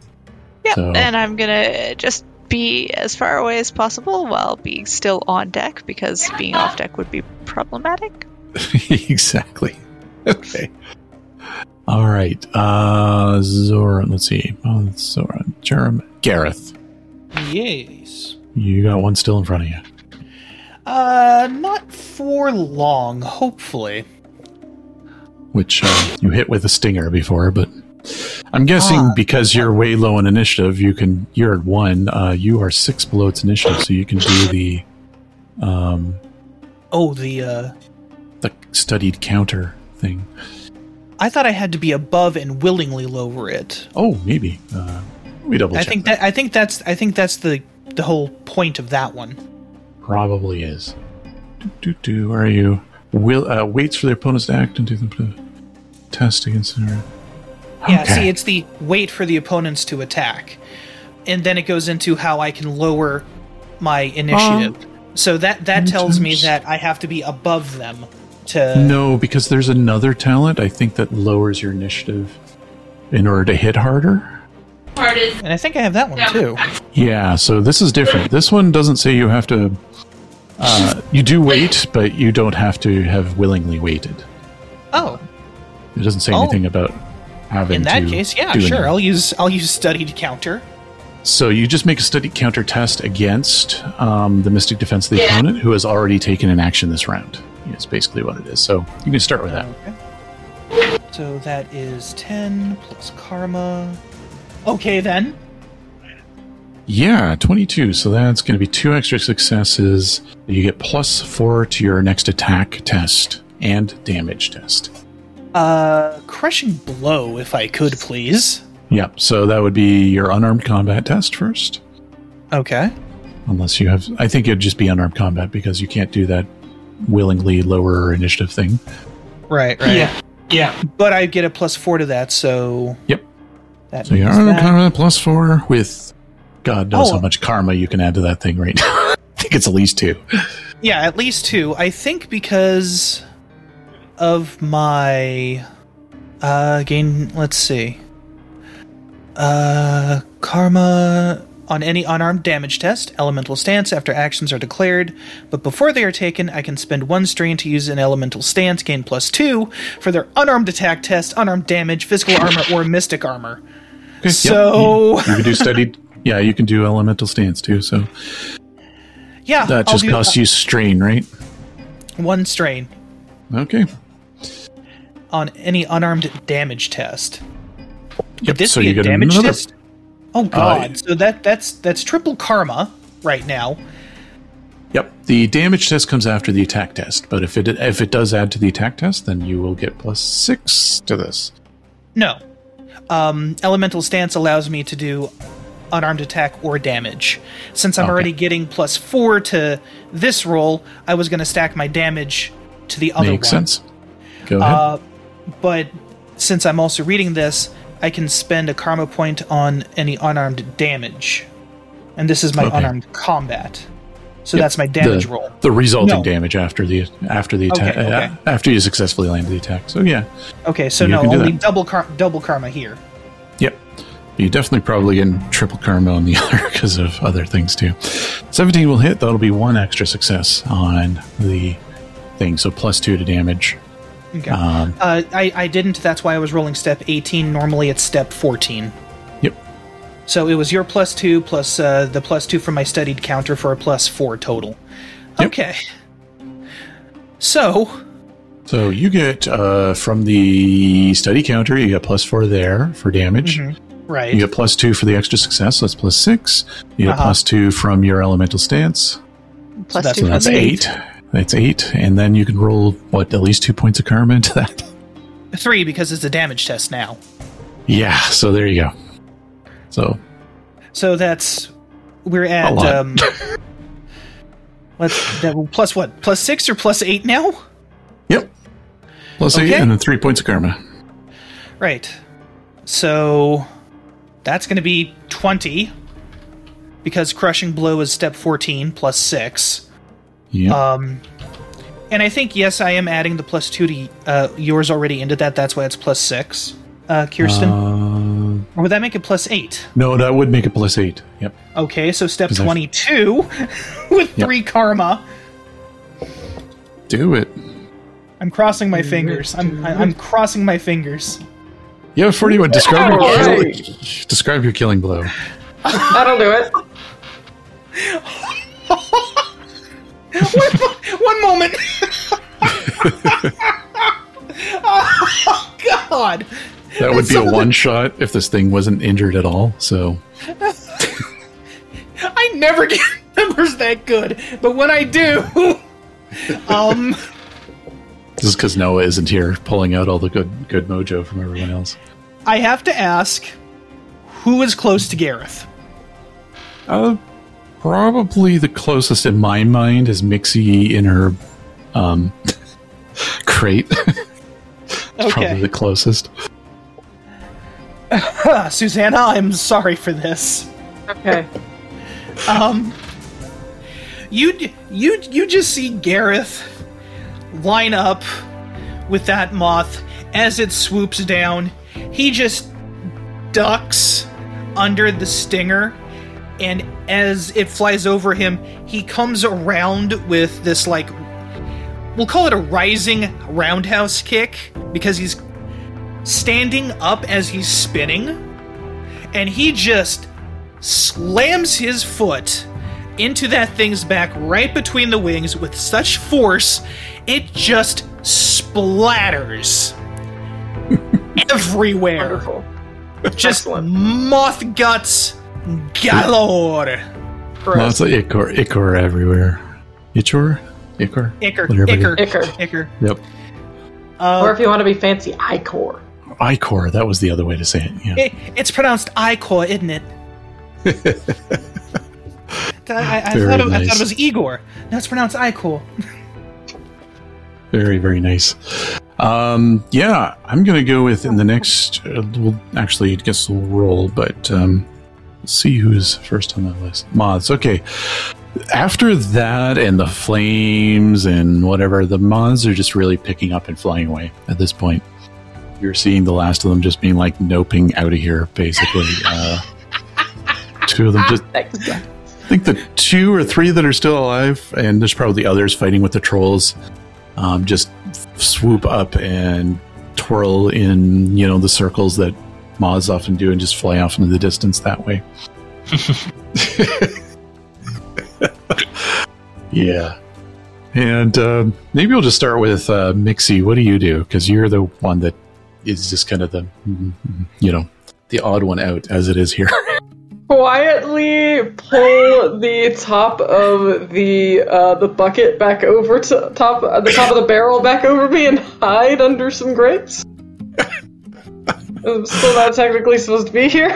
Speaker 4: Yep. So. And I'm gonna just be as far away as possible while being still on deck because being off deck would be problematic.
Speaker 1: exactly. Okay. All right. Uh Zauron, let's see. Oh, Zauron. Jarum. Garreth.
Speaker 3: Yes.
Speaker 1: You got one still in front of you.
Speaker 3: Uh, not for long, hopefully.
Speaker 1: Which uh, you hit with a stinger before, but I'm guessing uh, because you're way low on initiative, you can. You're at one. Uh, you are six below its initiative, so you can do the. Um,
Speaker 3: oh, the uh,
Speaker 1: the studied counter thing.
Speaker 3: I thought I had to be above and willingly lower it.
Speaker 1: Oh, maybe. Uh, We double. Check.
Speaker 3: I think that. that I think that's I think that's the the whole point of that one.
Speaker 1: Probably is. Do, do, do. Where are you? Will uh, waits for the opponents to act and do the test against her.
Speaker 3: Yeah, see, it's the wait for the opponents to attack, and then it goes into how I can lower my initiative. Um, so that that tells me that I have to be above them to.
Speaker 1: No, because there's another talent I think that lowers your initiative in order to hit harder.
Speaker 3: And I think I have that one too.
Speaker 1: Yeah, so this is different. This one doesn't say you have to. Uh, you do wait, but you don't have to have willingly waited.
Speaker 3: Oh.
Speaker 1: It doesn't say oh. anything about having.
Speaker 3: In that case, yeah, sure. I'll use I'll use studied counter.
Speaker 1: So you just make a studied counter test against um, the Mystic Defense of the yeah. opponent who has already taken an action this round. It's basically what it is. So you can start with that.
Speaker 3: Okay. So that is ten plus karma. Okay, then.
Speaker 1: Yeah, 22. So that's going to be two extra successes. You get plus four to your next attack test and damage test.
Speaker 3: Uh, crushing blow, if I could, please.
Speaker 1: Yep. So that would be your unarmed combat test first.
Speaker 3: Okay.
Speaker 1: Unless you have, I think it'd just be unarmed combat because you can't do that willingly lower initiative thing.
Speaker 3: Right. Right.
Speaker 5: Yeah. Yeah.
Speaker 3: But I get a plus four to that, so.
Speaker 1: Yep. That so you're on karma plus four with God knows oh. how much karma you can add to that thing right now. I think it's at least two.
Speaker 3: Yeah, at least two. I think because of my uh gain let's see. Uh karma on any unarmed damage test, elemental stance after actions are declared, but before they are taken, I can spend one strain to use an elemental stance, gain plus two for their unarmed attack test, unarmed damage, physical armor, or mystic armor. Okay, so
Speaker 1: yep. you, you, can do studied. Yeah, you can do elemental stance too. So
Speaker 3: yeah,
Speaker 1: that just costs uh, you strain, right?
Speaker 3: One strain.
Speaker 1: Okay.
Speaker 3: On any unarmed damage test.
Speaker 1: Yep. This so be a damage another... test?
Speaker 3: Oh uh, god! Uh, so that that's that's triple karma right now.
Speaker 1: Yep. The damage test comes after the attack test, but if it if it does add to the attack test, then you will get plus six to this.
Speaker 3: No, um, elemental stance allows me to do unarmed attack or damage. Since I'm okay. already getting plus four to this roll, I was going to stack my damage to the other
Speaker 1: Makes
Speaker 3: one.
Speaker 1: sense. Go ahead. Uh,
Speaker 3: but since I'm also reading this, I can spend a karma point on any unarmed damage. And this is my okay. unarmed combat. So yep. that's my damage
Speaker 1: the,
Speaker 3: roll.
Speaker 1: The resulting no. damage after the after the attack okay, okay. Uh, after you successfully land the attack. So yeah.
Speaker 3: Okay, so no, only double car- double karma here.
Speaker 1: You definitely probably get triple karma on the other because of other things too. 17 will hit. That'll be one extra success on the thing. So plus two to damage.
Speaker 3: Okay. Um, uh, I, I didn't. That's why I was rolling step 18. Normally it's step 14. Yep. So it was your plus two plus uh, the plus two from my studied counter for a plus four total. Yep. Okay. So.
Speaker 1: So you get uh, from the study counter, you get plus four there for damage. Mm-hmm.
Speaker 3: Right.
Speaker 1: You get plus two for the extra success, so that's plus six. You get uh-huh. plus two from your elemental stance.
Speaker 4: Plus so
Speaker 1: that's, two. So that's eight. eight. That's eight, and then you can roll what at least two points of karma into that.
Speaker 3: Three because it's a damage test now.
Speaker 1: Yeah. So there you go. So,
Speaker 3: so that's we're at um, let's that, plus what plus six or plus eight now?
Speaker 1: Yep, plus okay. eight and then three points of karma.
Speaker 3: Right. So that's going to be twenty because crushing blow is step fourteen plus six.
Speaker 1: Yeah.
Speaker 3: Um, and I think yes, I am adding the plus two to uh, yours already into that. That's why it's plus six. Uh, Kirsten.
Speaker 1: Uh,
Speaker 3: or would that make it plus eight?
Speaker 1: No, that would make it plus eight. Yep.
Speaker 3: Okay, so step 22 with yep. three karma.
Speaker 1: Do it.
Speaker 3: I'm crossing my fingers. I'm I'm crossing my fingers.
Speaker 1: Yeah, 41. Describe, your, right. describe your killing blow.
Speaker 2: That'll do it.
Speaker 3: one, one moment. oh, God.
Speaker 1: That would be a one shot if this thing wasn't injured at all. So
Speaker 3: I never get numbers that good, but when I do, um,
Speaker 1: this is because Noah isn't here, pulling out all the good good mojo from everyone else.
Speaker 3: I have to ask, who is close to Garreth?
Speaker 1: Uh, probably the closest in my mind is Mixie in her um, crate. okay. Probably the closest.
Speaker 3: Susannah, I'm sorry for this.
Speaker 2: Okay.
Speaker 3: Um, you you you just see Garreth line up with that moth as it swoops down. He just ducks under the stinger and as it flies over him, he comes around with this like we'll call it a rising roundhouse kick because he's standing up as he's spinning and he just slams his foot into that thing's back right between the wings with such force it just splatters everywhere.
Speaker 2: Wonderful.
Speaker 3: Just Excellent. moth guts galore.
Speaker 1: Well, it's like ichor, ichor everywhere. Ichor? Ichor?
Speaker 3: Ichor. Ichor. Ichor. Ichor.
Speaker 1: Yep.
Speaker 2: Uh, or if you want to be fancy, Icor.
Speaker 1: Icor, that was the other way to say it. Yeah. It,
Speaker 3: it's pronounced Icor, isn't it? I, I, thought it, nice. I, thought it, was Igor. No, it's pronounced Icor.
Speaker 1: very, very nice. Um, yeah, I'm going to go with in the next. Uh, we'll actually, I guess we'll roll, but um, see who's first on that list. Moths. Okay. After that and the flames and whatever, the moths are just really picking up and flying away at this point. You're seeing the last of them just being like noping out of here, basically. Uh, two of them just. I think the two or three that are still alive, and there's probably others fighting with the trolls, um, just swoop up and twirl in you know the circles that moths often do, and just fly off into the distance that way. yeah. And uh, maybe we'll just start with uh, Mixie. What do you do? Because you're the one that is just kind of the, you know, the odd one out as it is here.
Speaker 2: quietly pull the top of the uh, the bucket back over to top uh, the top of the barrel back over me and hide under some grapes. I'm still not technically supposed to be here.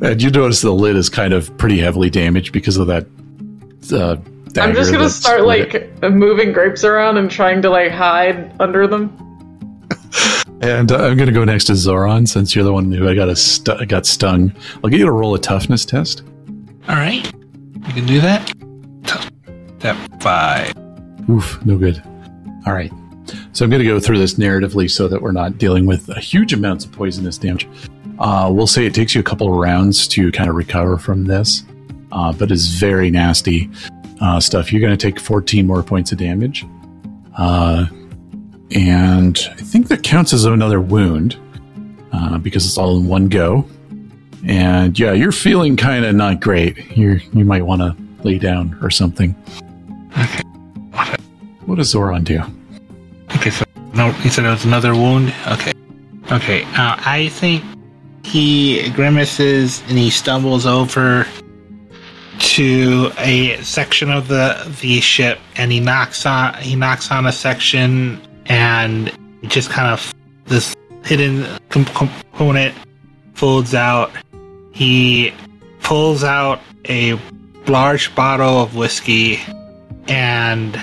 Speaker 1: And you notice the lid is kind of pretty heavily damaged because of that. Uh,
Speaker 2: I'm just gonna start like moving grapes around and trying to like hide under them.
Speaker 1: And uh, I'm going to go next to Zauron since you're the one who I got a stu- got stung. I'll get you to roll a toughness test.
Speaker 5: All right, you can do that. Tough. Step five.
Speaker 1: Oof, no good. All right. So I'm going to go through this narratively so that we're not dealing with a huge amounts of poisonous damage. Uh, we'll say it takes you a couple of rounds to kind of recover from this, uh, but it's very nasty uh, stuff. You're going to take 14 more points of damage. And I think that counts as another wound uh, because it's all in one go. And yeah, you're feeling kind of not great. You you might want to lay down or something.
Speaker 5: Okay.
Speaker 1: What does Zauron do?
Speaker 5: Okay, so no, he said it was another wound. Okay, okay. Uh, I think he grimaces and he stumbles over to a section of the the ship and he knocks on he knocks on a section and just kind of this hidden component folds out. He pulls out a large bottle of whiskey and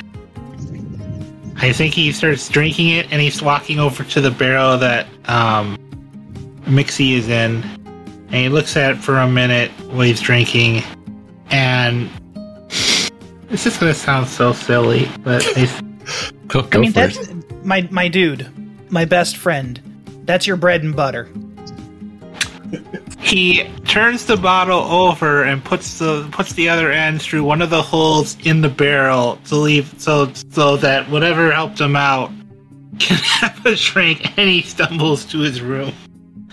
Speaker 5: I think he starts drinking it and he's walking over to the barrel that um, Mixie is in. And he looks at it for a minute while he's drinking. And it's just going to sound so silly, but
Speaker 1: go, go I mean, that's,
Speaker 3: it my my dude, my best friend. That's your bread and butter.
Speaker 5: He turns the bottle over and puts the puts the other end through one of the holes in the barrel to leave so so that whatever helped him out can have a drink and he stumbles to his room.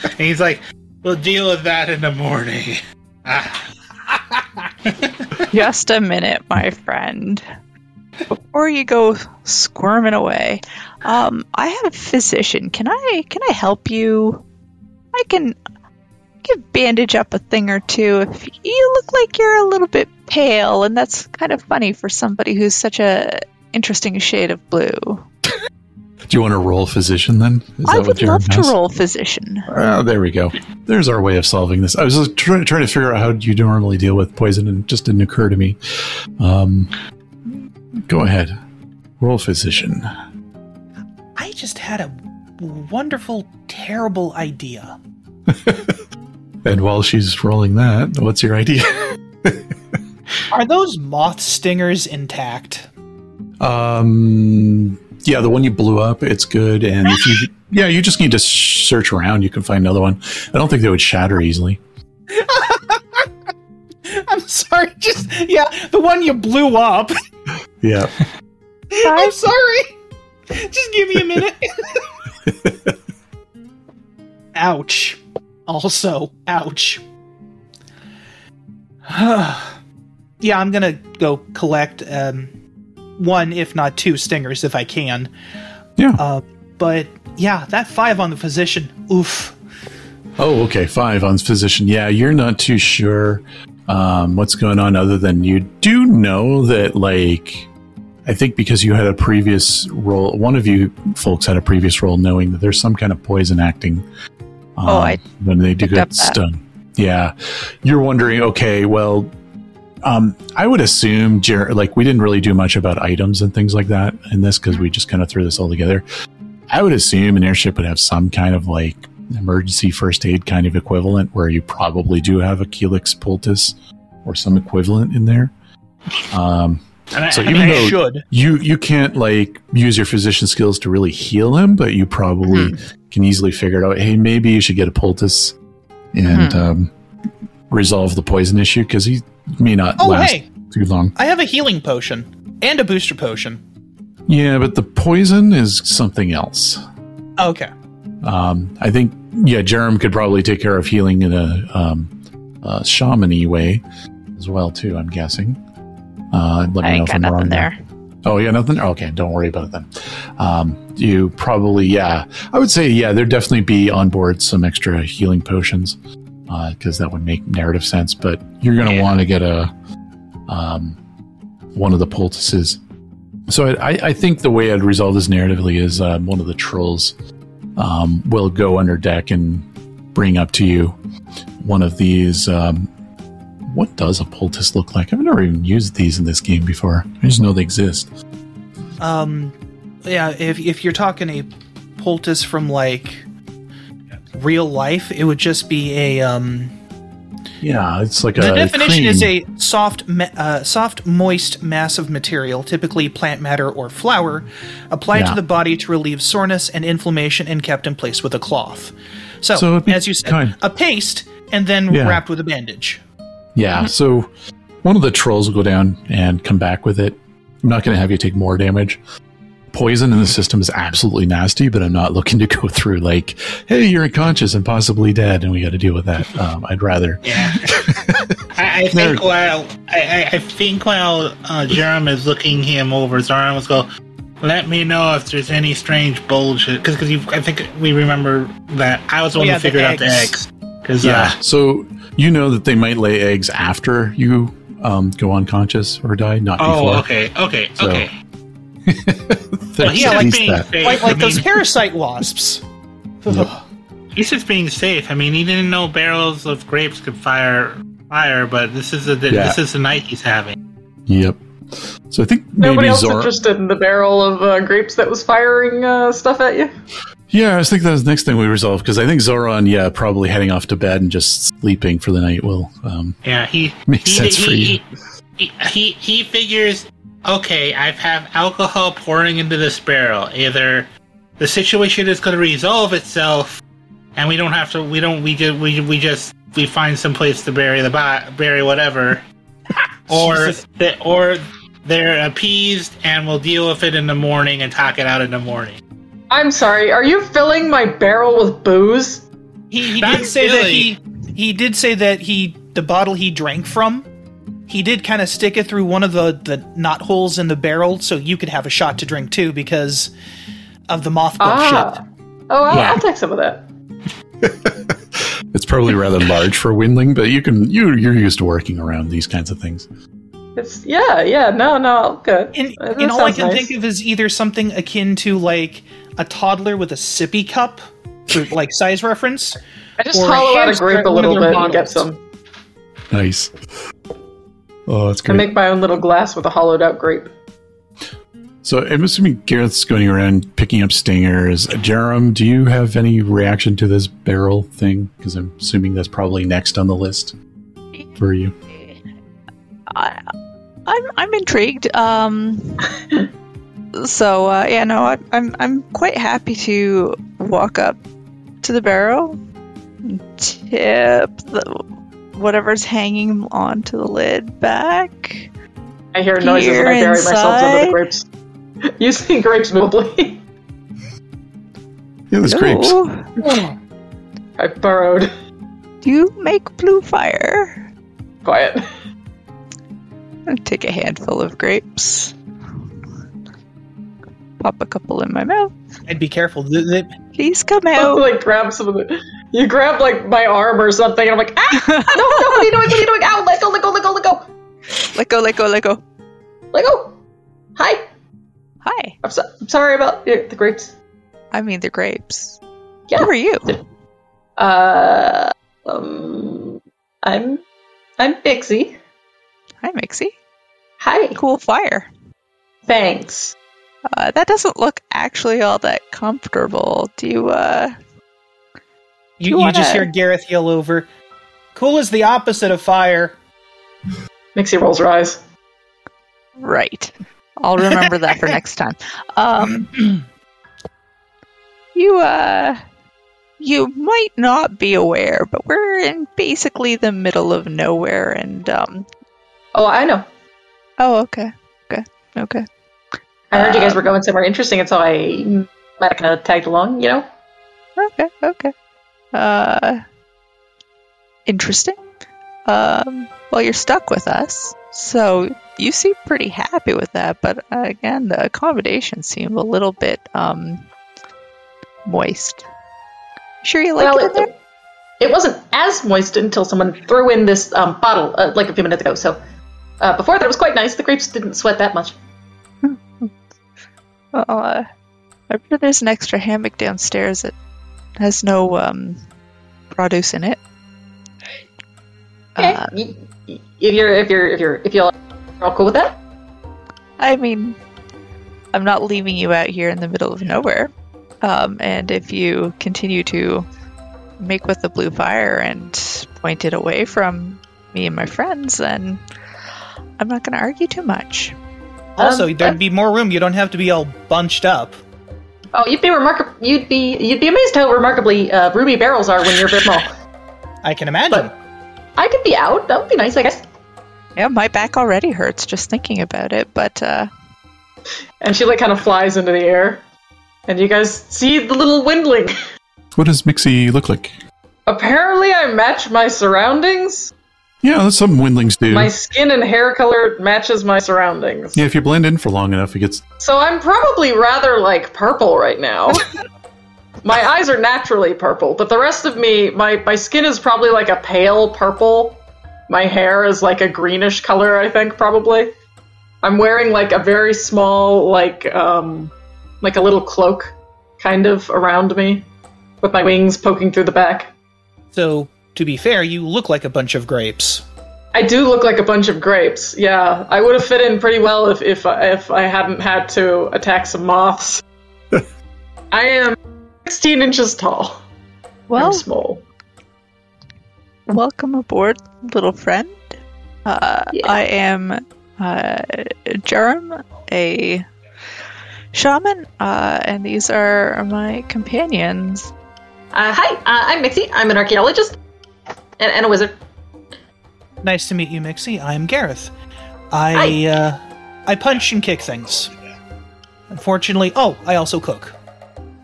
Speaker 5: And he's like, We'll deal with that in the morning.
Speaker 4: Just a minute, my friend before you go squirming away, um, I have a physician. Can I can I help you? I can give bandage up a thing or two if you look like you're a little bit pale, and that's kind of funny for somebody who's such a interesting shade of blue.
Speaker 1: Do you want to roll physician then?
Speaker 4: Is I would love to roll physician.
Speaker 1: Oh, there we go. There's our way of solving this. I was just trying, trying to figure out how you normally deal with poison, and it just didn't occur to me. Um, go ahead, roll physician.
Speaker 3: I just had a wonderful, terrible idea.
Speaker 1: and while she's rolling that, what's your idea?
Speaker 3: Are those moth stingers intact?
Speaker 1: Um, yeah, the one you blew up, it's good. And if you, yeah, you just need to search around. You can find another one. I don't think they would shatter easily.
Speaker 3: I'm sorry. Just yeah, the one you blew up.
Speaker 1: Yeah.
Speaker 3: I'm sorry. Just give me a minute. ouch. Also, ouch. yeah, I'm gonna go collect um, one, if not two, stingers if I can.
Speaker 1: Yeah.
Speaker 3: Uh, but yeah, that five on the physician. Oof.
Speaker 1: Oh, okay, five on physician. Yeah, you're not too sure um, what's going on, other than you do know that, like, I think because you had a previous role, one of you folks had a previous role knowing that there's some kind of poison acting.
Speaker 4: Um, oh, I
Speaker 1: when they do get stung. Yeah, you're wondering. Okay, well, um, I would assume, Jer- like, we didn't really do much about items and things like that in this because we just kind of threw this all together. I would assume an airship would have some kind of like emergency first aid kind of equivalent where you probably do have a Kelix poultice or some equivalent in there. Um, so even though should. you you can't like use your physician skills to really heal him, but you probably mm-hmm. can easily figure it out. Hey, maybe you should get a poultice and mm-hmm. um, resolve the poison issue because he may not oh, last hey, too long.
Speaker 3: I have a healing potion and a booster potion.
Speaker 1: Yeah, but the poison is something else.
Speaker 3: Okay.
Speaker 1: Um, I think yeah, Jarum could probably take care of healing in a, um, a shamany way as well too. I'm guessing.
Speaker 4: Uh, let me know if I'm wrong there.
Speaker 1: Oh yeah, nothing. Okay, don't worry about it then. Um, you probably yeah. I would say yeah. There'd definitely be on board some extra healing potions because uh, that would make narrative sense. But you're going to yeah. want to get a um, one of the poultices. So I, I, think the way I'd resolve this narratively is um, one of the trolls um, will go under deck and bring up to you one of these. Um, what does a poultice look like? I've never even used these in this game before. I just know they exist.
Speaker 3: Um, yeah. If if you're talking a poultice from like real life, it would just be a um.
Speaker 1: Yeah, it's like
Speaker 3: the
Speaker 1: a.
Speaker 3: The definition cream. is a soft, uh, soft, moist mass of material, typically plant matter or flour, applied yeah. to the body to relieve soreness and inflammation, and kept in place with a cloth. So, so as you said, kind. a paste, and then yeah. wrapped with a bandage.
Speaker 1: Yeah. So one of the trolls will go down and come back with it. I'm not going to have you take more damage poison in the system is absolutely nasty, but I'm not looking to go through like, hey, you're unconscious and possibly dead, and we got to deal with that. Um, I'd rather.
Speaker 5: Yeah. I, I, think while I, I think while uh, Jarum is looking him over, Zauron was go. Let me know if there's any strange bullshit because because I think we remember that I was the one who figured out the eggs. Because
Speaker 1: yeah, uh, so you know that they might lay eggs after you um, go unconscious or die, not
Speaker 5: oh,
Speaker 1: before.
Speaker 5: Oh, okay, okay, so, okay
Speaker 3: well, yeah, like, being safe. like, like those parasite wasps.
Speaker 5: He's just being safe. I mean, he didn't know barrels of grapes could fire fire, but this is the yeah. this is the night he's having.
Speaker 1: Yep. So I think
Speaker 2: nobody else Zor- interested in the barrel of uh, grapes that was firing uh, stuff at you.
Speaker 1: Yeah, I was thinking that was the next thing we resolve because I think Zauron, yeah, probably heading off to bed and just sleeping for the night will. Um,
Speaker 5: yeah, he
Speaker 1: makes he, sense
Speaker 5: he,
Speaker 1: for you.
Speaker 5: He, he he figures okay, I have alcohol pouring into this barrel. Either the situation is going to resolve itself, and we don't have to. We don't. We just. We, we just. We find some place to bury the bo- bury whatever, or the, or they're appeased and we'll deal with it in the morning and talk it out in the morning.
Speaker 2: I'm sorry. Are you filling my barrel with booze?
Speaker 3: He, he did say that he he did say that he the bottle he drank from he did kind of stick it through one of the the knot holes in the barrel so you could have a shot to drink too because of the moth ah.
Speaker 2: shit. Oh, I'll, yeah. I'll take some of that.
Speaker 1: it's probably rather large for Windling, but you can you you're used to working around these kinds of things.
Speaker 2: It's yeah, yeah, no, no, good.
Speaker 3: And, and all I can nice. think of is either something akin to like a toddler with a sippy cup, for like size reference.
Speaker 2: I just hollow out a grape a little bit bottles. and get some.
Speaker 1: Nice. Oh, that's great.
Speaker 2: I make my own little glass with a hollowed out grape.
Speaker 1: So I'm assuming Garreth's going around picking up stingers. Jarum, do you have any reaction to this barrel thing? Because I'm assuming that's probably next on the list for you.
Speaker 4: I, I'm I'm intrigued. Um, so uh, yeah, no, I, I'm I'm quite happy to walk up to the barrel, tip the whatever's hanging onto the lid back.
Speaker 2: I hear noises and I bury inside. myself under the grapes. you see grapes mobilely.
Speaker 1: yeah, there's grapes.
Speaker 2: I burrowed.
Speaker 4: Do you make blue fire?
Speaker 2: Quiet.
Speaker 4: I'll take a handful of grapes. Pop a couple in my mouth.
Speaker 3: And be careful.
Speaker 4: Please come out.
Speaker 2: like grab some of the. You grab like my arm or something, and I'm like, ah, no, no, what are you doing? What are you doing? Ow, let go, let go, let go, let go.
Speaker 4: Let go, let go, let go.
Speaker 2: Let go. Hi.
Speaker 4: Hi.
Speaker 2: I'm, so- I'm sorry about the, the grapes.
Speaker 4: I mean the grapes.
Speaker 2: Yeah.
Speaker 4: Who are you?
Speaker 2: Uh, um, I'm, I'm Mixie.
Speaker 4: Hi, Mixie.
Speaker 2: Hi.
Speaker 4: Cool fire.
Speaker 2: Thanks.
Speaker 4: Uh, that doesn't look actually all that comfortable. Do you, uh.
Speaker 3: Do you, you, wanna... just hear Garreth yell over, Cool is the opposite of fire.
Speaker 2: Mixie rolls her eyes.
Speaker 4: Right. I'll remember that for next time. Um, you, uh. You might not be aware, but we're in basically the middle of nowhere, and, um.
Speaker 2: Oh, I know.
Speaker 4: Oh, okay. Okay. Okay.
Speaker 2: I heard um, you guys were going somewhere interesting, and so I might have kind of tagged along, you know?
Speaker 4: Okay, okay. Uh, interesting. Um, well, you're stuck with us, so you seem pretty happy with that, but uh, again, the accommodations seem a little bit, um, moist. Sure you like well, it, it,
Speaker 2: it wasn't as moist until someone threw in this um, bottle, uh, like a few minutes ago, so uh, before that it was quite nice. The grapes didn't sweat that much.
Speaker 4: Well, uh, I bet there's an extra hammock downstairs that has no um, produce in it.
Speaker 2: Okay. Uh, if you're if you're if you're if you're all cool with that.
Speaker 4: I mean, I'm not leaving you out here in the middle of nowhere. Um, and if you continue to make with the blue fire and point it away from me and my friends, then I'm not going to argue too much.
Speaker 3: Also, um, there'd be more room. You don't have to be all bunched up.
Speaker 2: Oh, you'd be remarkable. You'd be you'd be amazed how remarkably uh, ruby barrels are when you're a bit small.
Speaker 3: I can imagine.
Speaker 2: But I could be out. That would be nice, I guess.
Speaker 4: Yeah, my back already hurts just thinking about it. But uh...
Speaker 2: and she like kind of flies into the air, and you guys see the little windling.
Speaker 1: What does Mixie look like?
Speaker 2: Apparently, I match my surroundings.
Speaker 1: Yeah, that's some windlings do.
Speaker 2: My skin and hair color matches my surroundings.
Speaker 1: Yeah, if you blend in for long enough, it gets.
Speaker 2: So I'm probably rather like purple right now. my eyes are naturally purple, but the rest of me, my, my skin is probably like a pale purple. My hair is like a greenish color, I think, probably. I'm wearing like a very small, like, um, like a little cloak kind of around me with my wings poking through the back.
Speaker 3: So to be fair, you look like a bunch of grapes.
Speaker 2: I do look like a bunch of grapes. Yeah, I would have fit in pretty well if if if I hadn't had to attack some moths. I am 16 inches tall. Well, I'm small.
Speaker 4: Welcome aboard, little friend. Uh, yeah. I am uh, Jarum, a shaman, uh, and these are my companions.
Speaker 2: Uh, hi, uh, I'm Mixie. I'm an archaeologist and, and a wizard.
Speaker 3: Nice to meet you, Mixie. I'm Garreth. I uh, I punch and kick things. Unfortunately, oh, I also cook.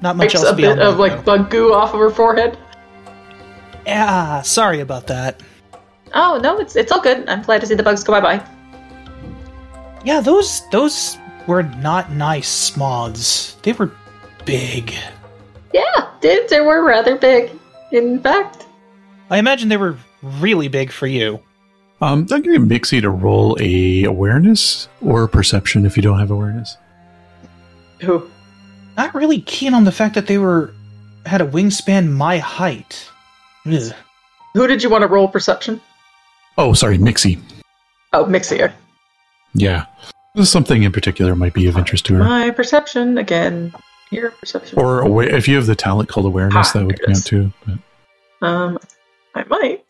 Speaker 3: Not much
Speaker 2: Wipes
Speaker 3: else.
Speaker 2: A bit of like bug goo off of her forehead.
Speaker 3: Yeah, sorry about that.
Speaker 2: Oh no, it's it's all good. I'm glad to see the bugs go bye bye.
Speaker 3: Yeah, those those were not nice moths. They were big.
Speaker 2: Yeah, they, they were rather big. In fact,
Speaker 3: I imagine they were really big for you.
Speaker 1: Um, I'm going to Mixie to roll a awareness or perception if you don't have awareness.
Speaker 2: Who?
Speaker 3: Not really keen on the fact that they were had a wingspan my height. Ugh.
Speaker 2: Who did you want to roll perception?
Speaker 1: Oh, sorry, Mixie.
Speaker 2: Oh, Mixie.
Speaker 1: Yeah. Something in particular might be of interest to her.
Speaker 2: My perception again. Your perception.
Speaker 1: Or awa- if you have the talent called awareness,
Speaker 2: Ah,
Speaker 1: that would
Speaker 2: there it
Speaker 1: count too. But
Speaker 2: Um, I might.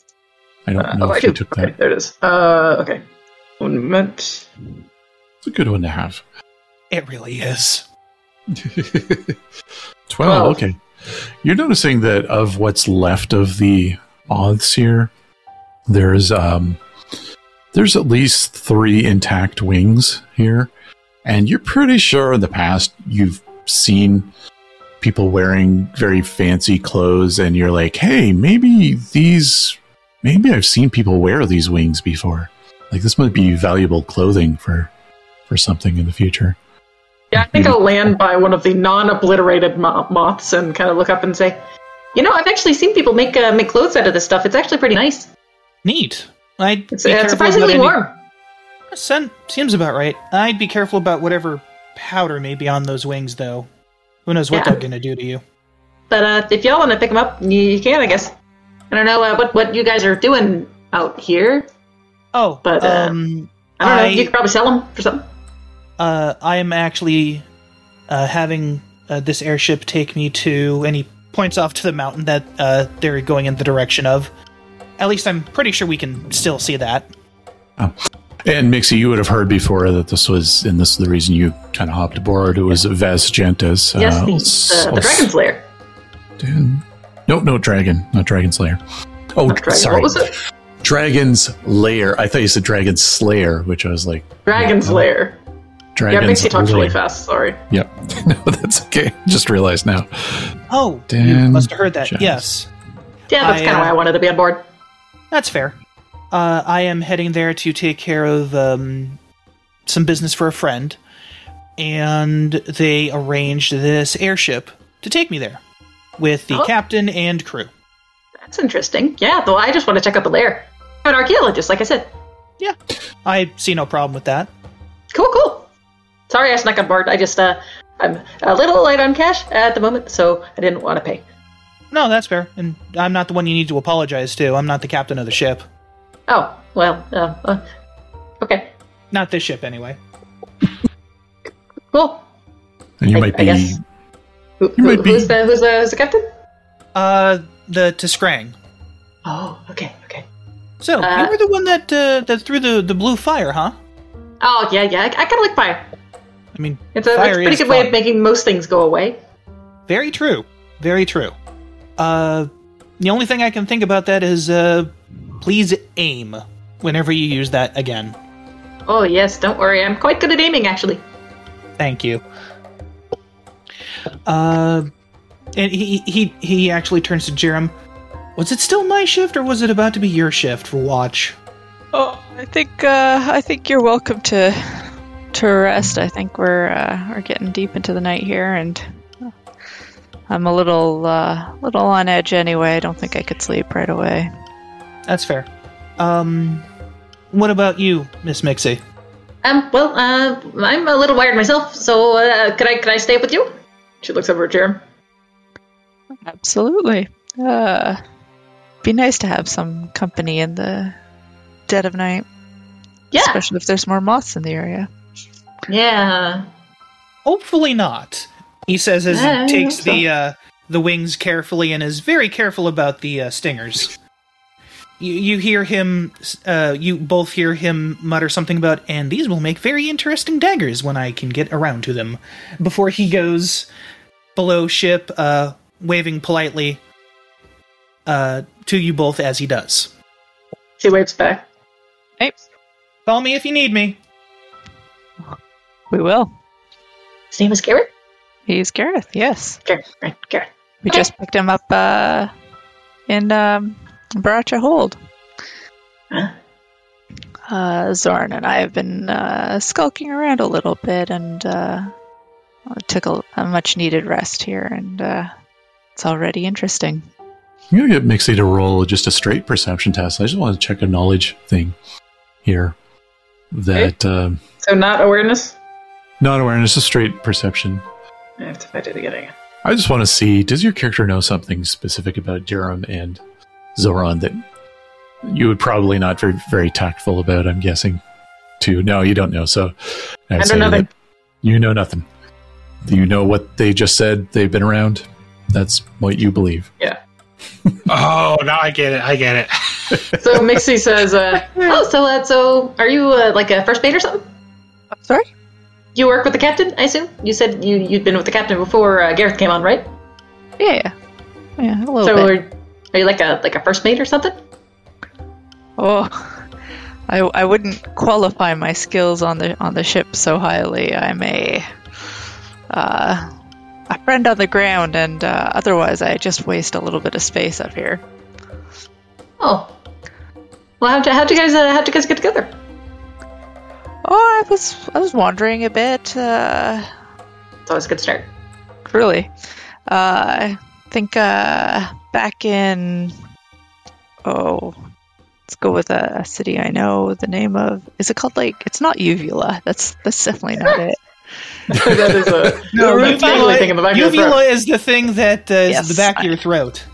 Speaker 1: I don't
Speaker 2: Uh,
Speaker 1: know
Speaker 2: oh, I
Speaker 1: if you
Speaker 2: do.
Speaker 1: took
Speaker 2: Okay,
Speaker 1: that.
Speaker 2: there it is. Uh, okay. One moment.
Speaker 1: It's a good one to have.
Speaker 3: It really is.
Speaker 1: 12,
Speaker 2: Twelve.
Speaker 1: okay. You're noticing that of what's left of the odds here, there's um there's at least three intact wings here. And you're pretty sure in the past you've seen people wearing very fancy clothes and you're like, hey, maybe these maybe I've seen people wear these wings before. Like this might be valuable clothing for for something in the future.
Speaker 2: Yeah, I think I'll land by one of the non-obliterated moths and kind of look up and say, "You know, I've actually seen people make uh, make clothes out of this stuff. It's actually pretty nice.
Speaker 3: Neat. I'd
Speaker 2: It's uh,
Speaker 3: careful
Speaker 2: surprisingly
Speaker 3: about any-
Speaker 2: warm."
Speaker 3: Sen- seems about right. I'd be careful about whatever powder may be on those wings, though. Who knows what
Speaker 2: Yeah.
Speaker 3: they're gonna do to you?
Speaker 2: But uh, if y'all want to pick them up, you, you can, I guess. I don't know uh, what what you guys are doing out here.
Speaker 3: Oh,
Speaker 2: But, uh,
Speaker 3: um,
Speaker 2: I don't know. You could probably sell them for something.
Speaker 3: uh, I am actually uh, having uh, this airship take me to, and he points off to the mountain that uh, they're going in the direction of. At least I'm pretty sure we can still see that.
Speaker 1: And Mixie, you would have heard before that this was, and this is the reason you kind of hopped aboard. It was Ves Gentis.
Speaker 2: yes,
Speaker 1: uh,
Speaker 2: the,
Speaker 1: s-
Speaker 2: the, the Dragon Slayer.
Speaker 1: Dan- No, no, Dragon, not Dragon Slayer. Oh,
Speaker 2: Not Dragon.
Speaker 1: sorry,
Speaker 2: What was it?
Speaker 1: Dragon's Lair. I thought you said Dragon Slayer, which I was like,
Speaker 2: Dragon
Speaker 1: no,
Speaker 2: Slayer. Yeah,
Speaker 1: Dragon's
Speaker 2: Mixie talks really fast. Sorry.
Speaker 1: Yep, no, that's okay. Just realized now.
Speaker 3: Oh, you
Speaker 1: Dan
Speaker 3: must have heard that.
Speaker 1: Jones.
Speaker 3: Yes,
Speaker 2: Yeah, that's kind of
Speaker 3: uh,
Speaker 2: why I wanted to be on board.
Speaker 3: that's fair. Uh, I am heading there to take care of um, some business for a friend, and they arranged this airship to take me there with the
Speaker 2: Oh.
Speaker 3: captain and crew.
Speaker 2: That's interesting. Yeah, though I just want to check out the lair. I'm an archaeologist, like I said.
Speaker 3: Yeah, I see no problem with that.
Speaker 2: Cool, cool. Sorry I snuck on board. I just, uh, I'm a little light on cash at the moment, so I didn't want to pay.
Speaker 3: No, that's fair. And I'm not the one you need to apologize to. I'm not the captain of the ship.
Speaker 2: Oh, well, uh, uh, okay.
Speaker 3: Not this ship, anyway.
Speaker 2: Cool.
Speaker 1: And you
Speaker 2: I-
Speaker 1: might
Speaker 2: I
Speaker 1: be.
Speaker 2: guess- Who,
Speaker 1: You
Speaker 2: who-
Speaker 1: might be-
Speaker 2: Who's the who's the who's the captain?
Speaker 3: Uh, the T'Skrang.
Speaker 2: Oh, okay, okay.
Speaker 3: So
Speaker 2: Uh,
Speaker 3: you were the one that uh, that threw the the blue fire, huh?
Speaker 2: Oh yeah, yeah. I, I kind of like fire.
Speaker 3: I mean,
Speaker 2: It's a, it's a pretty
Speaker 3: is
Speaker 2: good way of making most things go away.
Speaker 3: very true, very true. Uh, the only thing I can think about that is uh, please aim whenever you use that again.
Speaker 2: Oh yes, don't worry. I'm quite good at aiming, actually.
Speaker 3: Thank you. Uh, and he he he actually turns to Jarum. Was it still my shift, or was it about to be your shift for watch?
Speaker 4: Oh, I think uh, I think you're welcome to to rest. I think we're uh, we're getting deep into the night here, and I'm a little uh, little on edge anyway. I don't think I could sleep right away.
Speaker 3: That's fair. Um, what about you, Miss Mixie?
Speaker 2: Um, well, uh, I'm a little wired myself, so uh, could I could I stay with you? She looks over at Jarum.
Speaker 4: Absolutely. Uh, be nice to have some company in the dead of night,
Speaker 2: Yeah,
Speaker 4: especially if there's more moths in the area.
Speaker 2: yeah.
Speaker 3: Hopefully not. He says as
Speaker 2: Yeah,
Speaker 3: he takes
Speaker 2: so.
Speaker 3: the uh, the wings carefully and is very careful about the uh, stingers. You, you hear him. Uh, you both hear him mutter something about, and these will make very interesting daggers when I can get around to them. Before he goes below ship, uh, waving politely uh, to you both as he does.
Speaker 2: She waves back.
Speaker 4: Hey,
Speaker 3: Call me if you need me.
Speaker 4: we will.
Speaker 2: His name is Garreth?
Speaker 4: He's Garreth. Yes,
Speaker 2: Garreth, right? Garrett.
Speaker 4: we
Speaker 2: Okay.
Speaker 4: just picked him up uh, in um, Baracha Hold.
Speaker 2: Huh?
Speaker 4: Uh, Zauron and I have been uh, skulking around a little bit and uh, took a, a much needed rest here, and uh, it's already interesting.
Speaker 1: I'm gonna get Mixie to roll just a straight perception test. I just want to check a knowledge thing here. That uh,
Speaker 2: So not awareness.
Speaker 1: not awareness, a straight perception.
Speaker 2: I have to find it again.
Speaker 1: I just want to see does your character know something specific about Jarum and Zauron that you would probably not very very tactful about, I'm guessing. Too. No, you don't know, so
Speaker 2: I
Speaker 1: say
Speaker 2: don't know
Speaker 1: that
Speaker 2: that.
Speaker 1: You know nothing. Do you know what they just said they've been around? That's what you believe.
Speaker 2: Yeah.
Speaker 5: Oh, now I get it. I get it.
Speaker 2: So Mixie says, uh, "Oh, so uh, so are you uh, like a first mate or something?
Speaker 4: Sorry?
Speaker 2: You work with the captain, I assume. You said you you'd been with the captain before uh, Garreth came on, right?
Speaker 4: Yeah, yeah. Yeah, a little
Speaker 2: So
Speaker 4: bit.
Speaker 2: Are, you like a like a first mate or something?
Speaker 4: Oh, I, I wouldn't qualify my skills on the on the ship so highly. I'm a uh, a friend on the ground, and uh, otherwise I just waste a little bit of space up here.
Speaker 2: Oh, well, how'd you, how'd you guys uh, how'd you guys get together?
Speaker 4: Oh, I was I was wandering a bit. Uh,
Speaker 2: It's always a good start.
Speaker 4: really, uh, I think uh, back in oh, let's go with a, a city I know the name of. Is it called like? It's not Uvula. That's that's definitely not it.
Speaker 2: that is a
Speaker 3: No,
Speaker 2: that's thing in the back of the
Speaker 3: uvula is the thing that uh, is
Speaker 4: Yes,
Speaker 3: the back of your throat.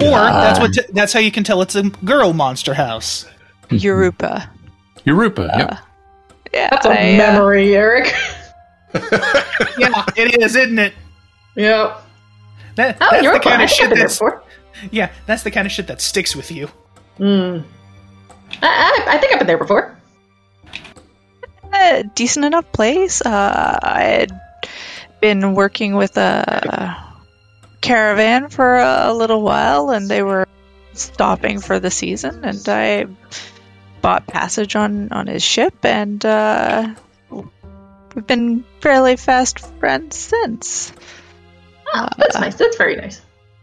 Speaker 3: Or that's what t- that's how you can tell it's a girl monster house.
Speaker 4: Urupa.
Speaker 1: Urupa, yep.
Speaker 4: Yeah,
Speaker 2: That's a
Speaker 4: I, uh,
Speaker 2: memory, Erik.
Speaker 3: yeah, it is, isn't it?
Speaker 2: yep.
Speaker 3: That,
Speaker 2: Oh,
Speaker 3: that's
Speaker 2: you're
Speaker 3: the kind of shit that's
Speaker 2: before.
Speaker 3: Yeah, that's the kind of shit that sticks with you.
Speaker 2: Hmm. I, I, I think I've been there before.
Speaker 4: a decent enough place. Uh, I had been working with a caravan for a little while, and they were stopping for the season, and I bought passage on on his ship, and uh, we've been fairly fast friends since.
Speaker 2: Oh, that's nice. That's very nice.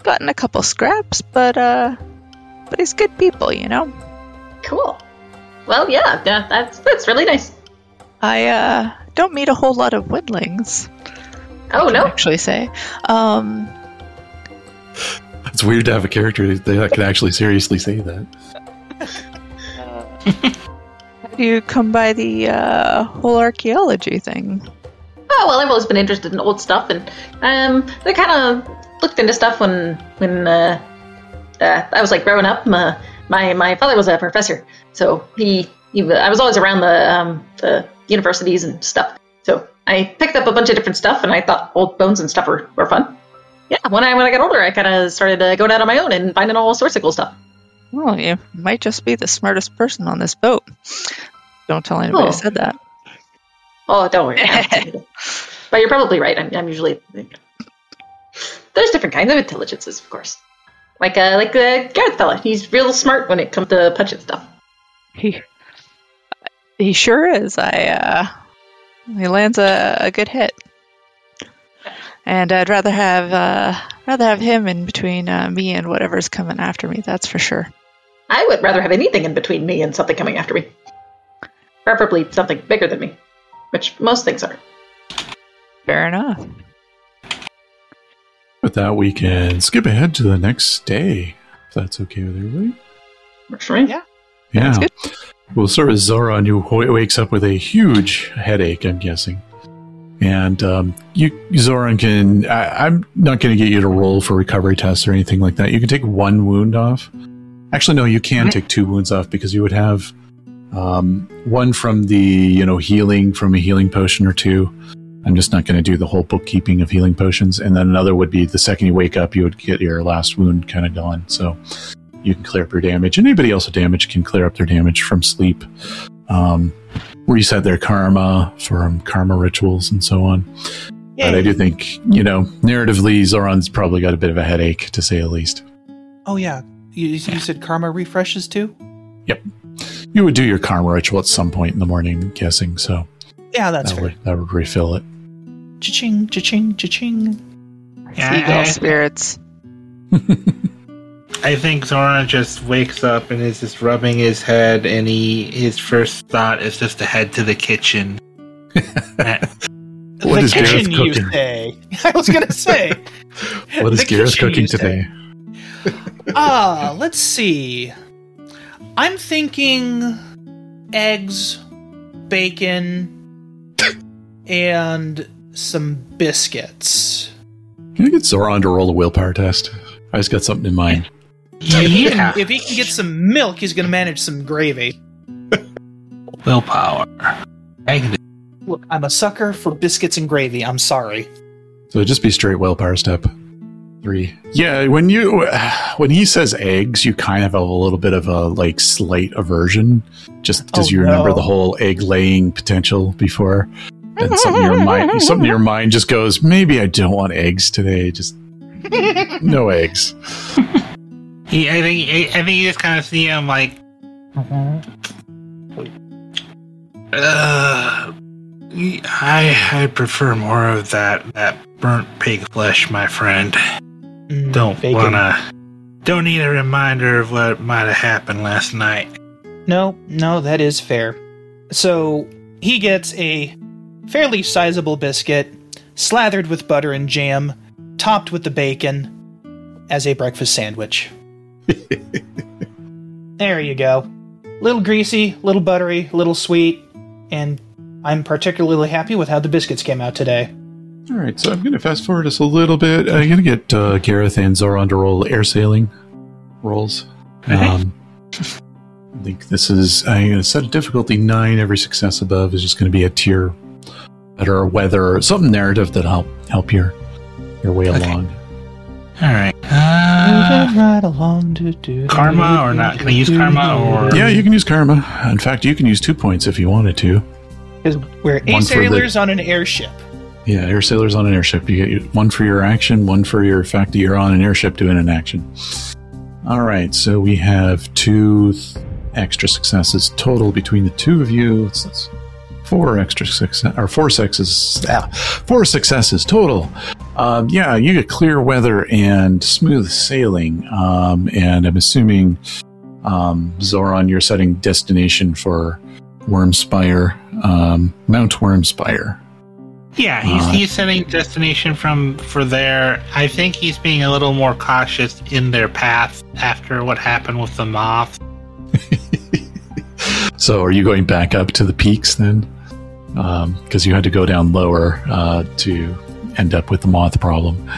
Speaker 4: Gotten a couple scraps, but uh, but he's good people, you know.
Speaker 2: Cool. Well, yeah, yeah, that's that's really nice.
Speaker 4: I uh, don't meet a whole lot of windlings.
Speaker 2: Oh
Speaker 4: I
Speaker 2: no,
Speaker 4: actually say. Um,
Speaker 1: It's weird to have a character that can actually seriously say that.
Speaker 4: How do you come by the uh, whole archaeology thing?
Speaker 2: Oh well, I've always been interested in old stuff, and um, I kind of looked into stuff when when uh, uh, I was like growing up. My my my father was a professor, so he, he I was always around the um, the universities and stuff. So I picked up a bunch of different stuff, and I thought old bones and stuff were, were fun. Yeah, when I when I got older, I kind of started uh, going out on my own and finding all sorts of cool stuff.
Speaker 4: Well, you might just be the smartest person on this boat. Don't tell anybody
Speaker 2: Oh.
Speaker 4: I said that.
Speaker 2: Oh, don't worry. but you're probably right. I'm, I'm usually there's different kinds of intelligences, of course. Like uh, like the Garreth fella, he's real smart when it comes to punching stuff.
Speaker 4: He he sure is. I uh, he lands a, a good hit, and I'd rather have uh, rather have him in between uh, me and whatever's coming after me. That's for sure.
Speaker 2: I would rather have anything in between me and something coming after me. Preferably something bigger than me, which most things are.
Speaker 4: Fair enough.
Speaker 1: With that, we can skip ahead to the next day, if that's okay with everybody.
Speaker 2: Works for me.
Speaker 3: Yeah.
Speaker 1: Yeah.
Speaker 4: That's
Speaker 1: We'll start with Zauron, who wakes up with a huge headache, I'm guessing. And um, you, Zauron can. I, I'm not going to get you to roll for recovery tests or anything like that. You can take one wound off. Actually, no, you can take two wounds off because you would have um, one from the you know healing from a healing potion or two. I'm just not going to do the whole bookkeeping of healing potions, and then another would be the second you wake up, you would get your last wound kind of gone. So you can clear up your damage. Anybody else with damage can clear up their damage from sleep. Um, reset their karma from karma rituals and so on. But I do think, you know, narratively, Zauron's probably got a bit of a headache, to say the least.
Speaker 3: Oh yeah, you, you said karma refreshes too. Yep.
Speaker 1: You would do your karma ritual at some point in the morning, I'm guessing, so
Speaker 3: Yeah, that's
Speaker 1: that
Speaker 3: fair.
Speaker 1: would, that would refill it.
Speaker 3: Cha-ching, cha-ching, cha-ching.
Speaker 5: Yeah,
Speaker 4: Seagull
Speaker 5: I,
Speaker 4: spirits.
Speaker 5: I think Zauron just wakes up and is just rubbing his head, and he his first thought is just to head to the kitchen.
Speaker 1: What
Speaker 3: the
Speaker 1: is Garreth
Speaker 3: kitchen, you
Speaker 1: cooking?
Speaker 3: say? I was gonna say.
Speaker 1: What is
Speaker 3: The Garreth
Speaker 1: cooking today?
Speaker 3: Ah, uh, let's see. I'm thinking eggs, bacon, and some biscuits.
Speaker 1: Can I get Zauron to roll a willpower test? I just got something in mind.
Speaker 3: Yeah. If, he can, if he can get some milk, he's going to manage some gravy.
Speaker 5: willpower.
Speaker 3: Look, I'm a sucker for biscuits and gravy. I'm sorry.
Speaker 1: So just be straight willpower step. Three. Yeah, when you when he says eggs, you kind of have a little bit of a like slight aversion, just because oh, you remember no. the whole egg laying potential before, and something in your mind something your mind just goes, maybe I don't want eggs today. Just no eggs.
Speaker 5: He, I think I think you just kind of see him like. Uh, I I prefer more of that that burnt pig flesh, my friend. Mm, don't bacon. wanna. Don't need a reminder of what might have happened last night.
Speaker 3: No, no, that is fair. So he gets a fairly sizable biscuit, slathered with butter and jam, topped with the bacon, as a breakfast sandwich. there you go. Little greasy, little buttery, little sweet, and I'm particularly happy with how the biscuits came out today.
Speaker 1: All right, so I'm going to fast forward us a little bit. I'm going to get uh, Garreth and Zauron to roll air sailing rolls. Um, I think this is, I'm going to set a difficulty nine. Every success above is just going to be a tier better weather or some narrative that'll help, help your, your way okay. along.
Speaker 5: All right. Uh, right along to do karma or not? Can I use karma or?
Speaker 1: Yeah, you can use karma. In fact, you can use two points if you wanted to.
Speaker 3: Because we're a sailors the, on an airship.
Speaker 1: Yeah, air sailors on an airship. You get one for your action, one for your fact that you're on an airship doing an action. All right, so we have two th- extra successes total between the two of you. That's four extra success or four successes. Ah, four successes total. Um, yeah, you get clear weather and smooth sailing. Um, and I'm assuming um, Zauron, you're setting destination for Wyrmspire, um, Mount Wyrmspire.
Speaker 5: Yeah, he's uh, he's setting destination from for there. I think he's being a little more cautious in their path after what happened with the moth.
Speaker 1: so, are you going back up to the peaks then? Because um, you had to go down lower uh, to end up with the moth problem.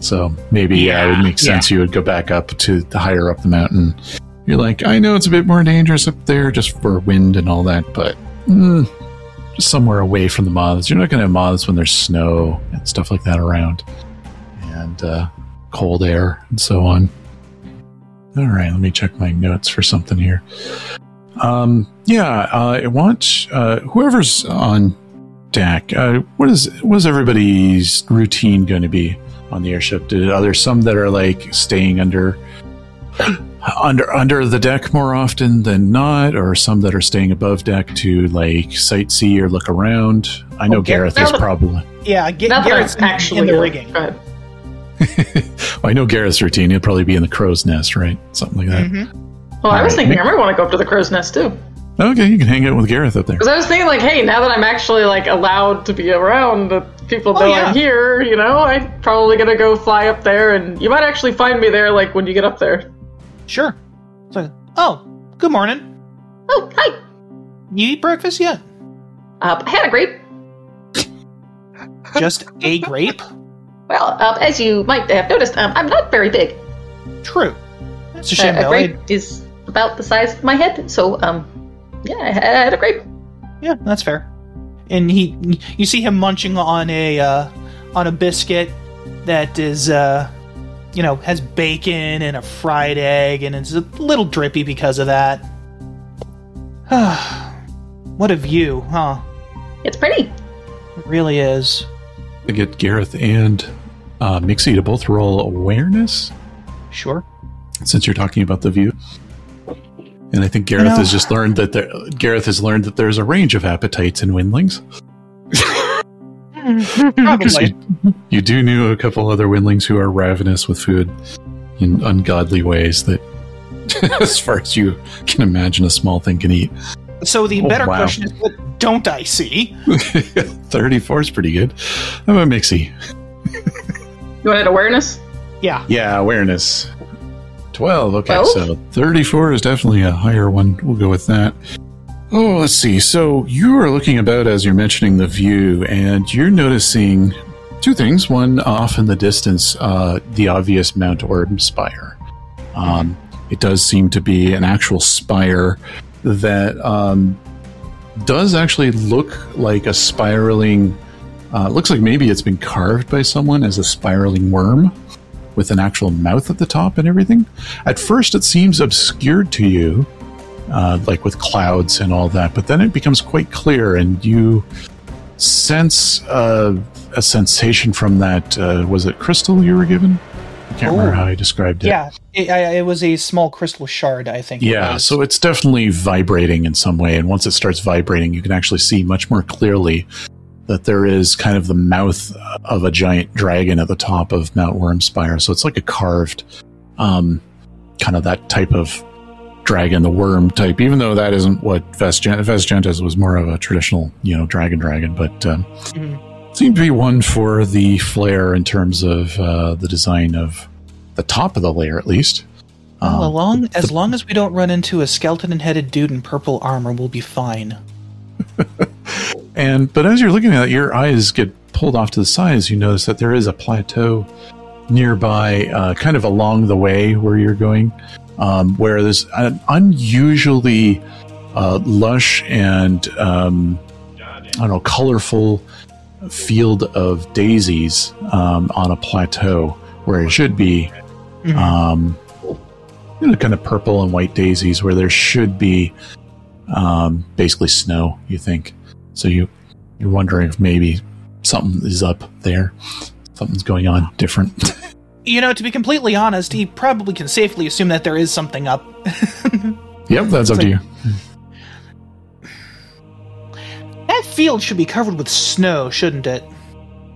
Speaker 1: So maybe yeah, yeah it would make sense. Yeah. You would go back up to the higher up the mountain. You're like, I know it's a bit more dangerous up there just for wind and all that, but mm, just somewhere away from the moths. You're not going to have moths when there's snow and stuff like that around, and uh, cold air and so on. All right, let me check my notes for something here. Um, yeah, uh, I want uh, whoever's on deck. Uh, what is what is everybody's routine going to be on the airship? Are there some that are like staying under under under the deck more often than not, or some that are staying above deck to like sightsee or look around. I know oh, Garreth is probably
Speaker 3: yeah. G- Garreth's actually in the rigging.
Speaker 2: Go
Speaker 1: well, I know Garreth's routine. He'll probably be in the crow's nest, right? Something like that.
Speaker 2: Mm-hmm. Well, I was right. thinking I might want to go up to the crow's nest too.
Speaker 1: Okay, you can hang out with Garreth up there.
Speaker 2: Because I was thinking, like, hey, now that I'm actually like allowed to be around, that people know oh, yeah. I'm here. You know, I'm probably gonna go fly up there, and you might actually find me there, like when you get up there.
Speaker 3: Sure. So, oh, good morning.
Speaker 2: Oh, hi.
Speaker 3: You eat breakfast yet?
Speaker 2: Uh, I had a grape.
Speaker 3: Just a grape?
Speaker 2: Well, uh, as you might have noticed, um, I'm not very big.
Speaker 3: True. That's a shame.
Speaker 2: Uh, a grape I... is about the size of my head, so um, yeah, I had a grape.
Speaker 3: Yeah, that's fair. And he, you see him munching on a uh, on a biscuit that is uh, you know, has bacon and a fried egg, and it's a little drippy because of that. what a view, huh?
Speaker 2: It's pretty.
Speaker 3: It really is.
Speaker 1: I get Garreth and uh, Mixie to both roll awareness.
Speaker 3: Sure.
Speaker 1: Since you're talking about the view. And I think Garreth has just learned that there, Garreth has learned that there's a range of appetites in windlings.
Speaker 3: Probably.
Speaker 1: You, you, do know a couple other windlings who are ravenous with food in ungodly ways that, as far as you can imagine, a small thing can eat.
Speaker 3: So the oh, better wow. question is, what don't I see?
Speaker 1: 34 is pretty good. I'm a Mixie.
Speaker 2: you wanted awareness?
Speaker 3: Yeah.
Speaker 1: Yeah, awareness. 12. Okay, 12? so 34 is definitely a higher one. We'll go with that. Oh, let's see. So you are looking about as you're mentioning the view, and you're noticing two things. One, off in the distance, uh, the obvious Mount Wyrmspire. Um, it does seem to be an actual spire that um, does actually look like a spiraling. Uh, looks like maybe it's been carved by someone as a spiraling worm with an actual mouth at the top and everything. At first, it seems obscured to you, uh, like with clouds and all that, but then it becomes quite clear, and you sense uh, a sensation from that. Uh, was it crystal you were given? I can't remember how I described it.
Speaker 3: Yeah, it, it, was a small crystal shard, I think.
Speaker 1: Yeah,
Speaker 3: it
Speaker 1: so it's definitely vibrating in some way, and once it starts vibrating, you can actually see much more clearly that there is kind of the mouth of a giant dragon at the top of Mount Wyrmspire. So it's like a carved, um, kind of that type of dragon, the worm type, even though that isn't what Vesgentes was more of a traditional, you know, dragon dragon, but um, mm-hmm. seemed to be one for the flair in terms of uh, the design of the top of the layer, at least.
Speaker 3: Well, um, long, the, as long as we don't run into a skeleton-headed dude in purple armor, we'll be fine.
Speaker 1: And but as you're looking at it, your eyes get pulled off to the sides. You notice that there is a plateau nearby, uh, kind of along the way where you're going, um, where there's an unusually uh, lush and um, I don't know, colorful field of daisies um, on a plateau where it should be. Mm-hmm. Um, you know, kind of purple and white daisies where there should be um, basically snow. You think so you you're wondering if maybe something is up there, something's going on different.
Speaker 3: you know, to be completely honest, he probably can safely assume that there is something up.
Speaker 1: yep, that's up to you.
Speaker 3: That field should be covered with snow, shouldn't it?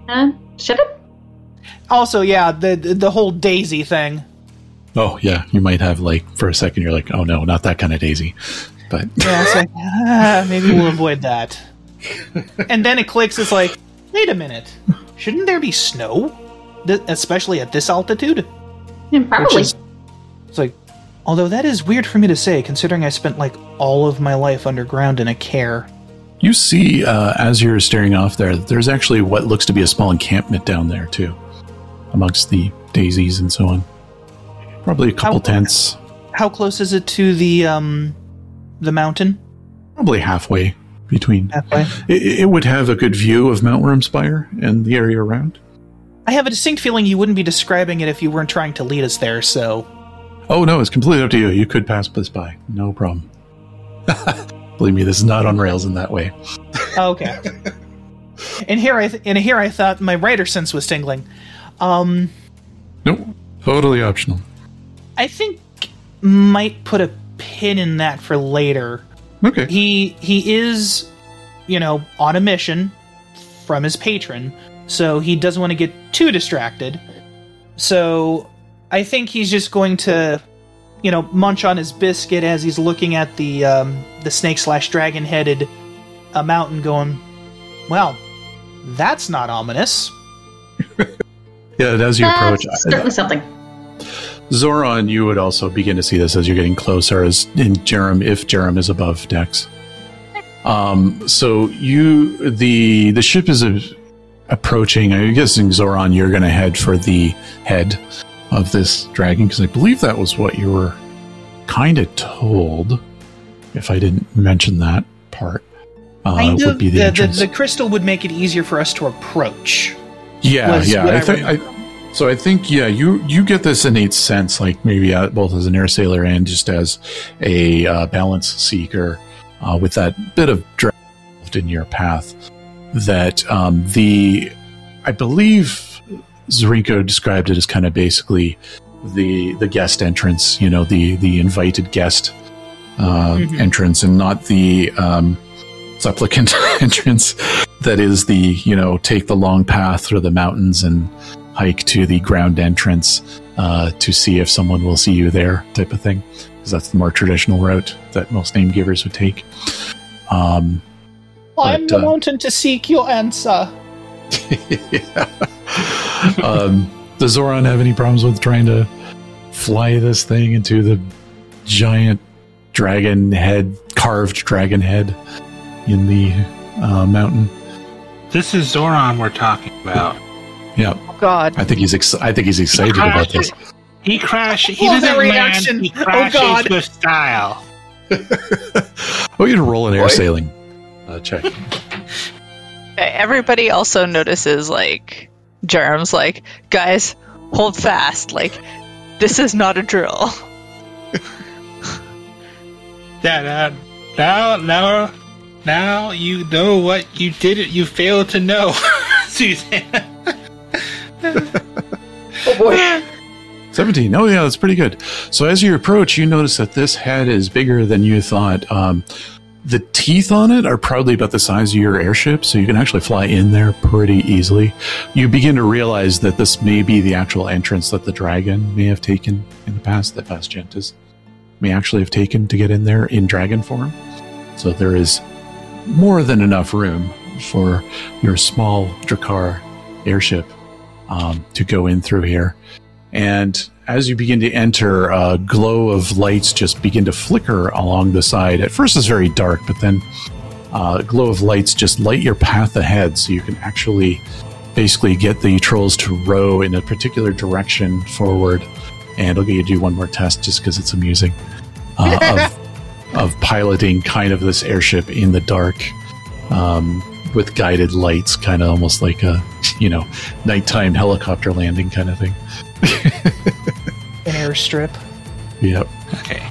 Speaker 2: Uh, should it?
Speaker 3: Also, yeah, the the whole daisy thing.
Speaker 1: Oh yeah, you might have like for a second you're like, oh no, not that kind of daisy. But
Speaker 3: yeah, it's like ah, maybe we'll avoid that and then it clicks. It's like, wait a minute, shouldn't there be snow, Th- especially at this altitude?
Speaker 2: Yeah, probably. Is,
Speaker 3: it's like, although that is weird for me to say, considering I spent like all of my life underground in a care.
Speaker 1: You see, uh, as you're staring off there, there's actually what looks to be a small encampment down there too, amongst the daisies and so on. Probably a couple how, tents.
Speaker 3: How close is it to the um, the mountain?
Speaker 1: Probably halfway between. It, it, would have a good view of Mount Wyrmspire and the area around.
Speaker 3: I have a distinct feeling you wouldn't be describing it if you weren't trying to lead us there, so.
Speaker 1: Oh, no, it's completely up to you. You could pass this by. No problem. Believe me, this is not on rails in that way.
Speaker 3: Oh, okay. and here I th- and here I thought my writer sense was tingling. Um,
Speaker 1: nope, totally optional.
Speaker 3: I think might put a pin in that for later
Speaker 1: Okay.
Speaker 3: He he is, you know, on a mission from his patron, so he doesn't want to get too distracted. So I think he's just going to, you know, munch on his biscuit as he's looking at the um, the snake slash dragon headed uh, mountain, going, "Well, that's not ominous."
Speaker 1: yeah, as you approach,
Speaker 2: certainly something.
Speaker 1: Zauron, you would also begin to see this as you're getting closer, as in Jarum, if Jarum is above decks. Um, so you, the the ship is a, approaching. I'm guessing Zauron, you're going to head for the head of this dragon because I believe that was what you were kind of told. If I didn't mention that part,
Speaker 3: uh, would be the, the, the, the crystal would make it easier for us to approach.
Speaker 1: Yeah, yeah. I, I think. So I think yeah, you you get this innate sense, like maybe uh, both as an air sailor and just as a uh, balance seeker, uh, with that bit of drift in your path, that um, the I believe Zorinko described it as kind of basically the the guest entrance, you know, the the invited guest uh, mm-hmm. entrance, and not the um, supplicant entrance. That is the you know take the long path through the mountains and hike to the ground entrance uh, to see if someone will see you there, type of thing. Because that's the more traditional route that most name givers would take. Um,
Speaker 3: I'm the uh, mountain to seek your answer.
Speaker 1: yeah. um, does Zauron have any problems with trying to fly this thing into the giant dragon head, carved dragon head in the uh, mountain.
Speaker 5: This is Zauron we're talking about.
Speaker 1: Yeah.
Speaker 4: God.
Speaker 1: I think he's ex- I think he's excited about this.
Speaker 5: He crashed. He doesn't
Speaker 3: that
Speaker 5: land.
Speaker 3: reaction.
Speaker 5: He
Speaker 3: Oh, God.
Speaker 5: with style.
Speaker 1: Oh, you to roll an air
Speaker 2: Boy.
Speaker 1: sailing uh, check.
Speaker 4: Everybody also notices like Jarum's like, guys, hold fast. Like, this is not a drill.
Speaker 5: That uh, now, now, now you know what you did. It. You failed to know, Suzanne.
Speaker 2: Oh boy.
Speaker 1: 17. Oh, yeah, that's pretty good. So as you approach, you notice that this head is bigger than you thought. Um, the teeth on it are probably about the size of your airship, so you can actually fly in there pretty easily. You begin to realize that this may be the actual entrance that the dragon may have taken in the past, that Vasgentis may actually have taken to get in there in dragon form. So there is more than enough room for your small Drakkar airship um, to go in through here. And as you begin to enter, a glow of lights just begin to flicker along the side. At first, it's very dark, but then uh, a glow of lights just light your path ahead, so you can actually basically get the trolls to row in a particular direction forward. And I'll get you to do one more test just because it's amusing uh, of, of piloting kind of this airship in the dark um, with guided lights, kind of almost like a you know nighttime helicopter landing kind of thing.
Speaker 3: An airstrip.
Speaker 1: Yep.
Speaker 5: Okay.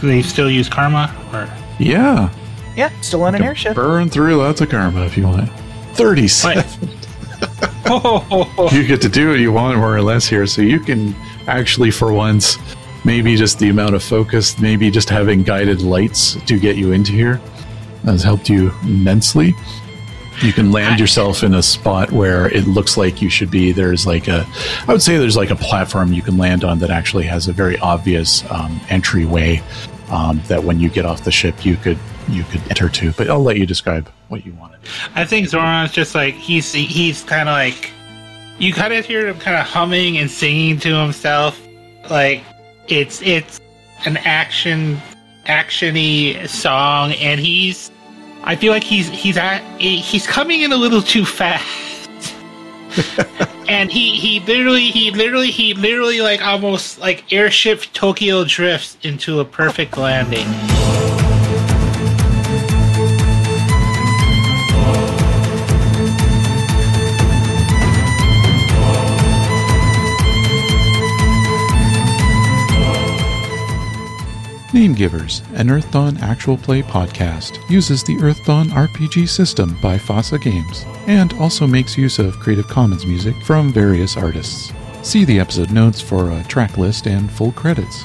Speaker 5: Do they still use karma? Or
Speaker 1: Yeah.
Speaker 3: Yeah, still on an airship.
Speaker 1: Burn through lots of karma if you want. 37.
Speaker 5: oh,
Speaker 1: You get to do what you want more or less here. So you can actually, for once, maybe just the amount of focus, maybe just having guided lights to get you into here has helped you immensely. You can land yourself in a spot where it looks like you should be. There's like a, I would say there's like a platform you can land on that actually has a very obvious um, entryway um, that when you get off the ship you could you could enter to. But I'll let you describe what you wanted.
Speaker 5: I think Zauron's just like he's he's kind of like you kind of hear him kind of humming and singing to himself, like it's it's an action actiony song, and he's I feel like he's he's at he's coming in a little too fast. and he he literally he literally he literally like almost like airship Tokyo drifts into a perfect landing.
Speaker 1: Namegivers, an Earthdawn actual play podcast, uses the Earthdawn RPG system by FASA Games and also makes use of Creative Commons music from various artists. See the episode notes for a track list and full credits.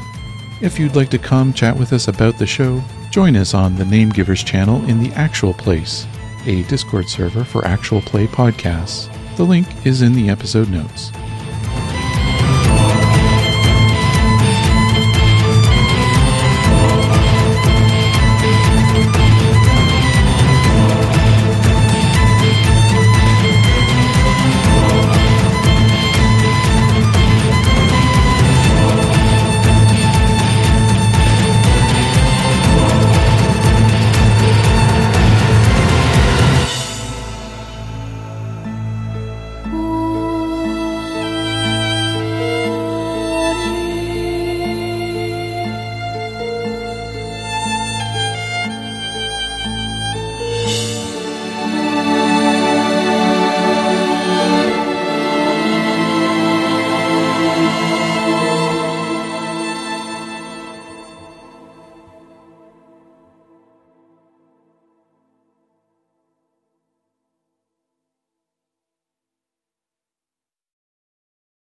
Speaker 1: If you'd like to come chat with us about the show, join us on the Namegivers channel in the Actual Playce, a Discord server for actual play podcasts. The link is in the episode notes.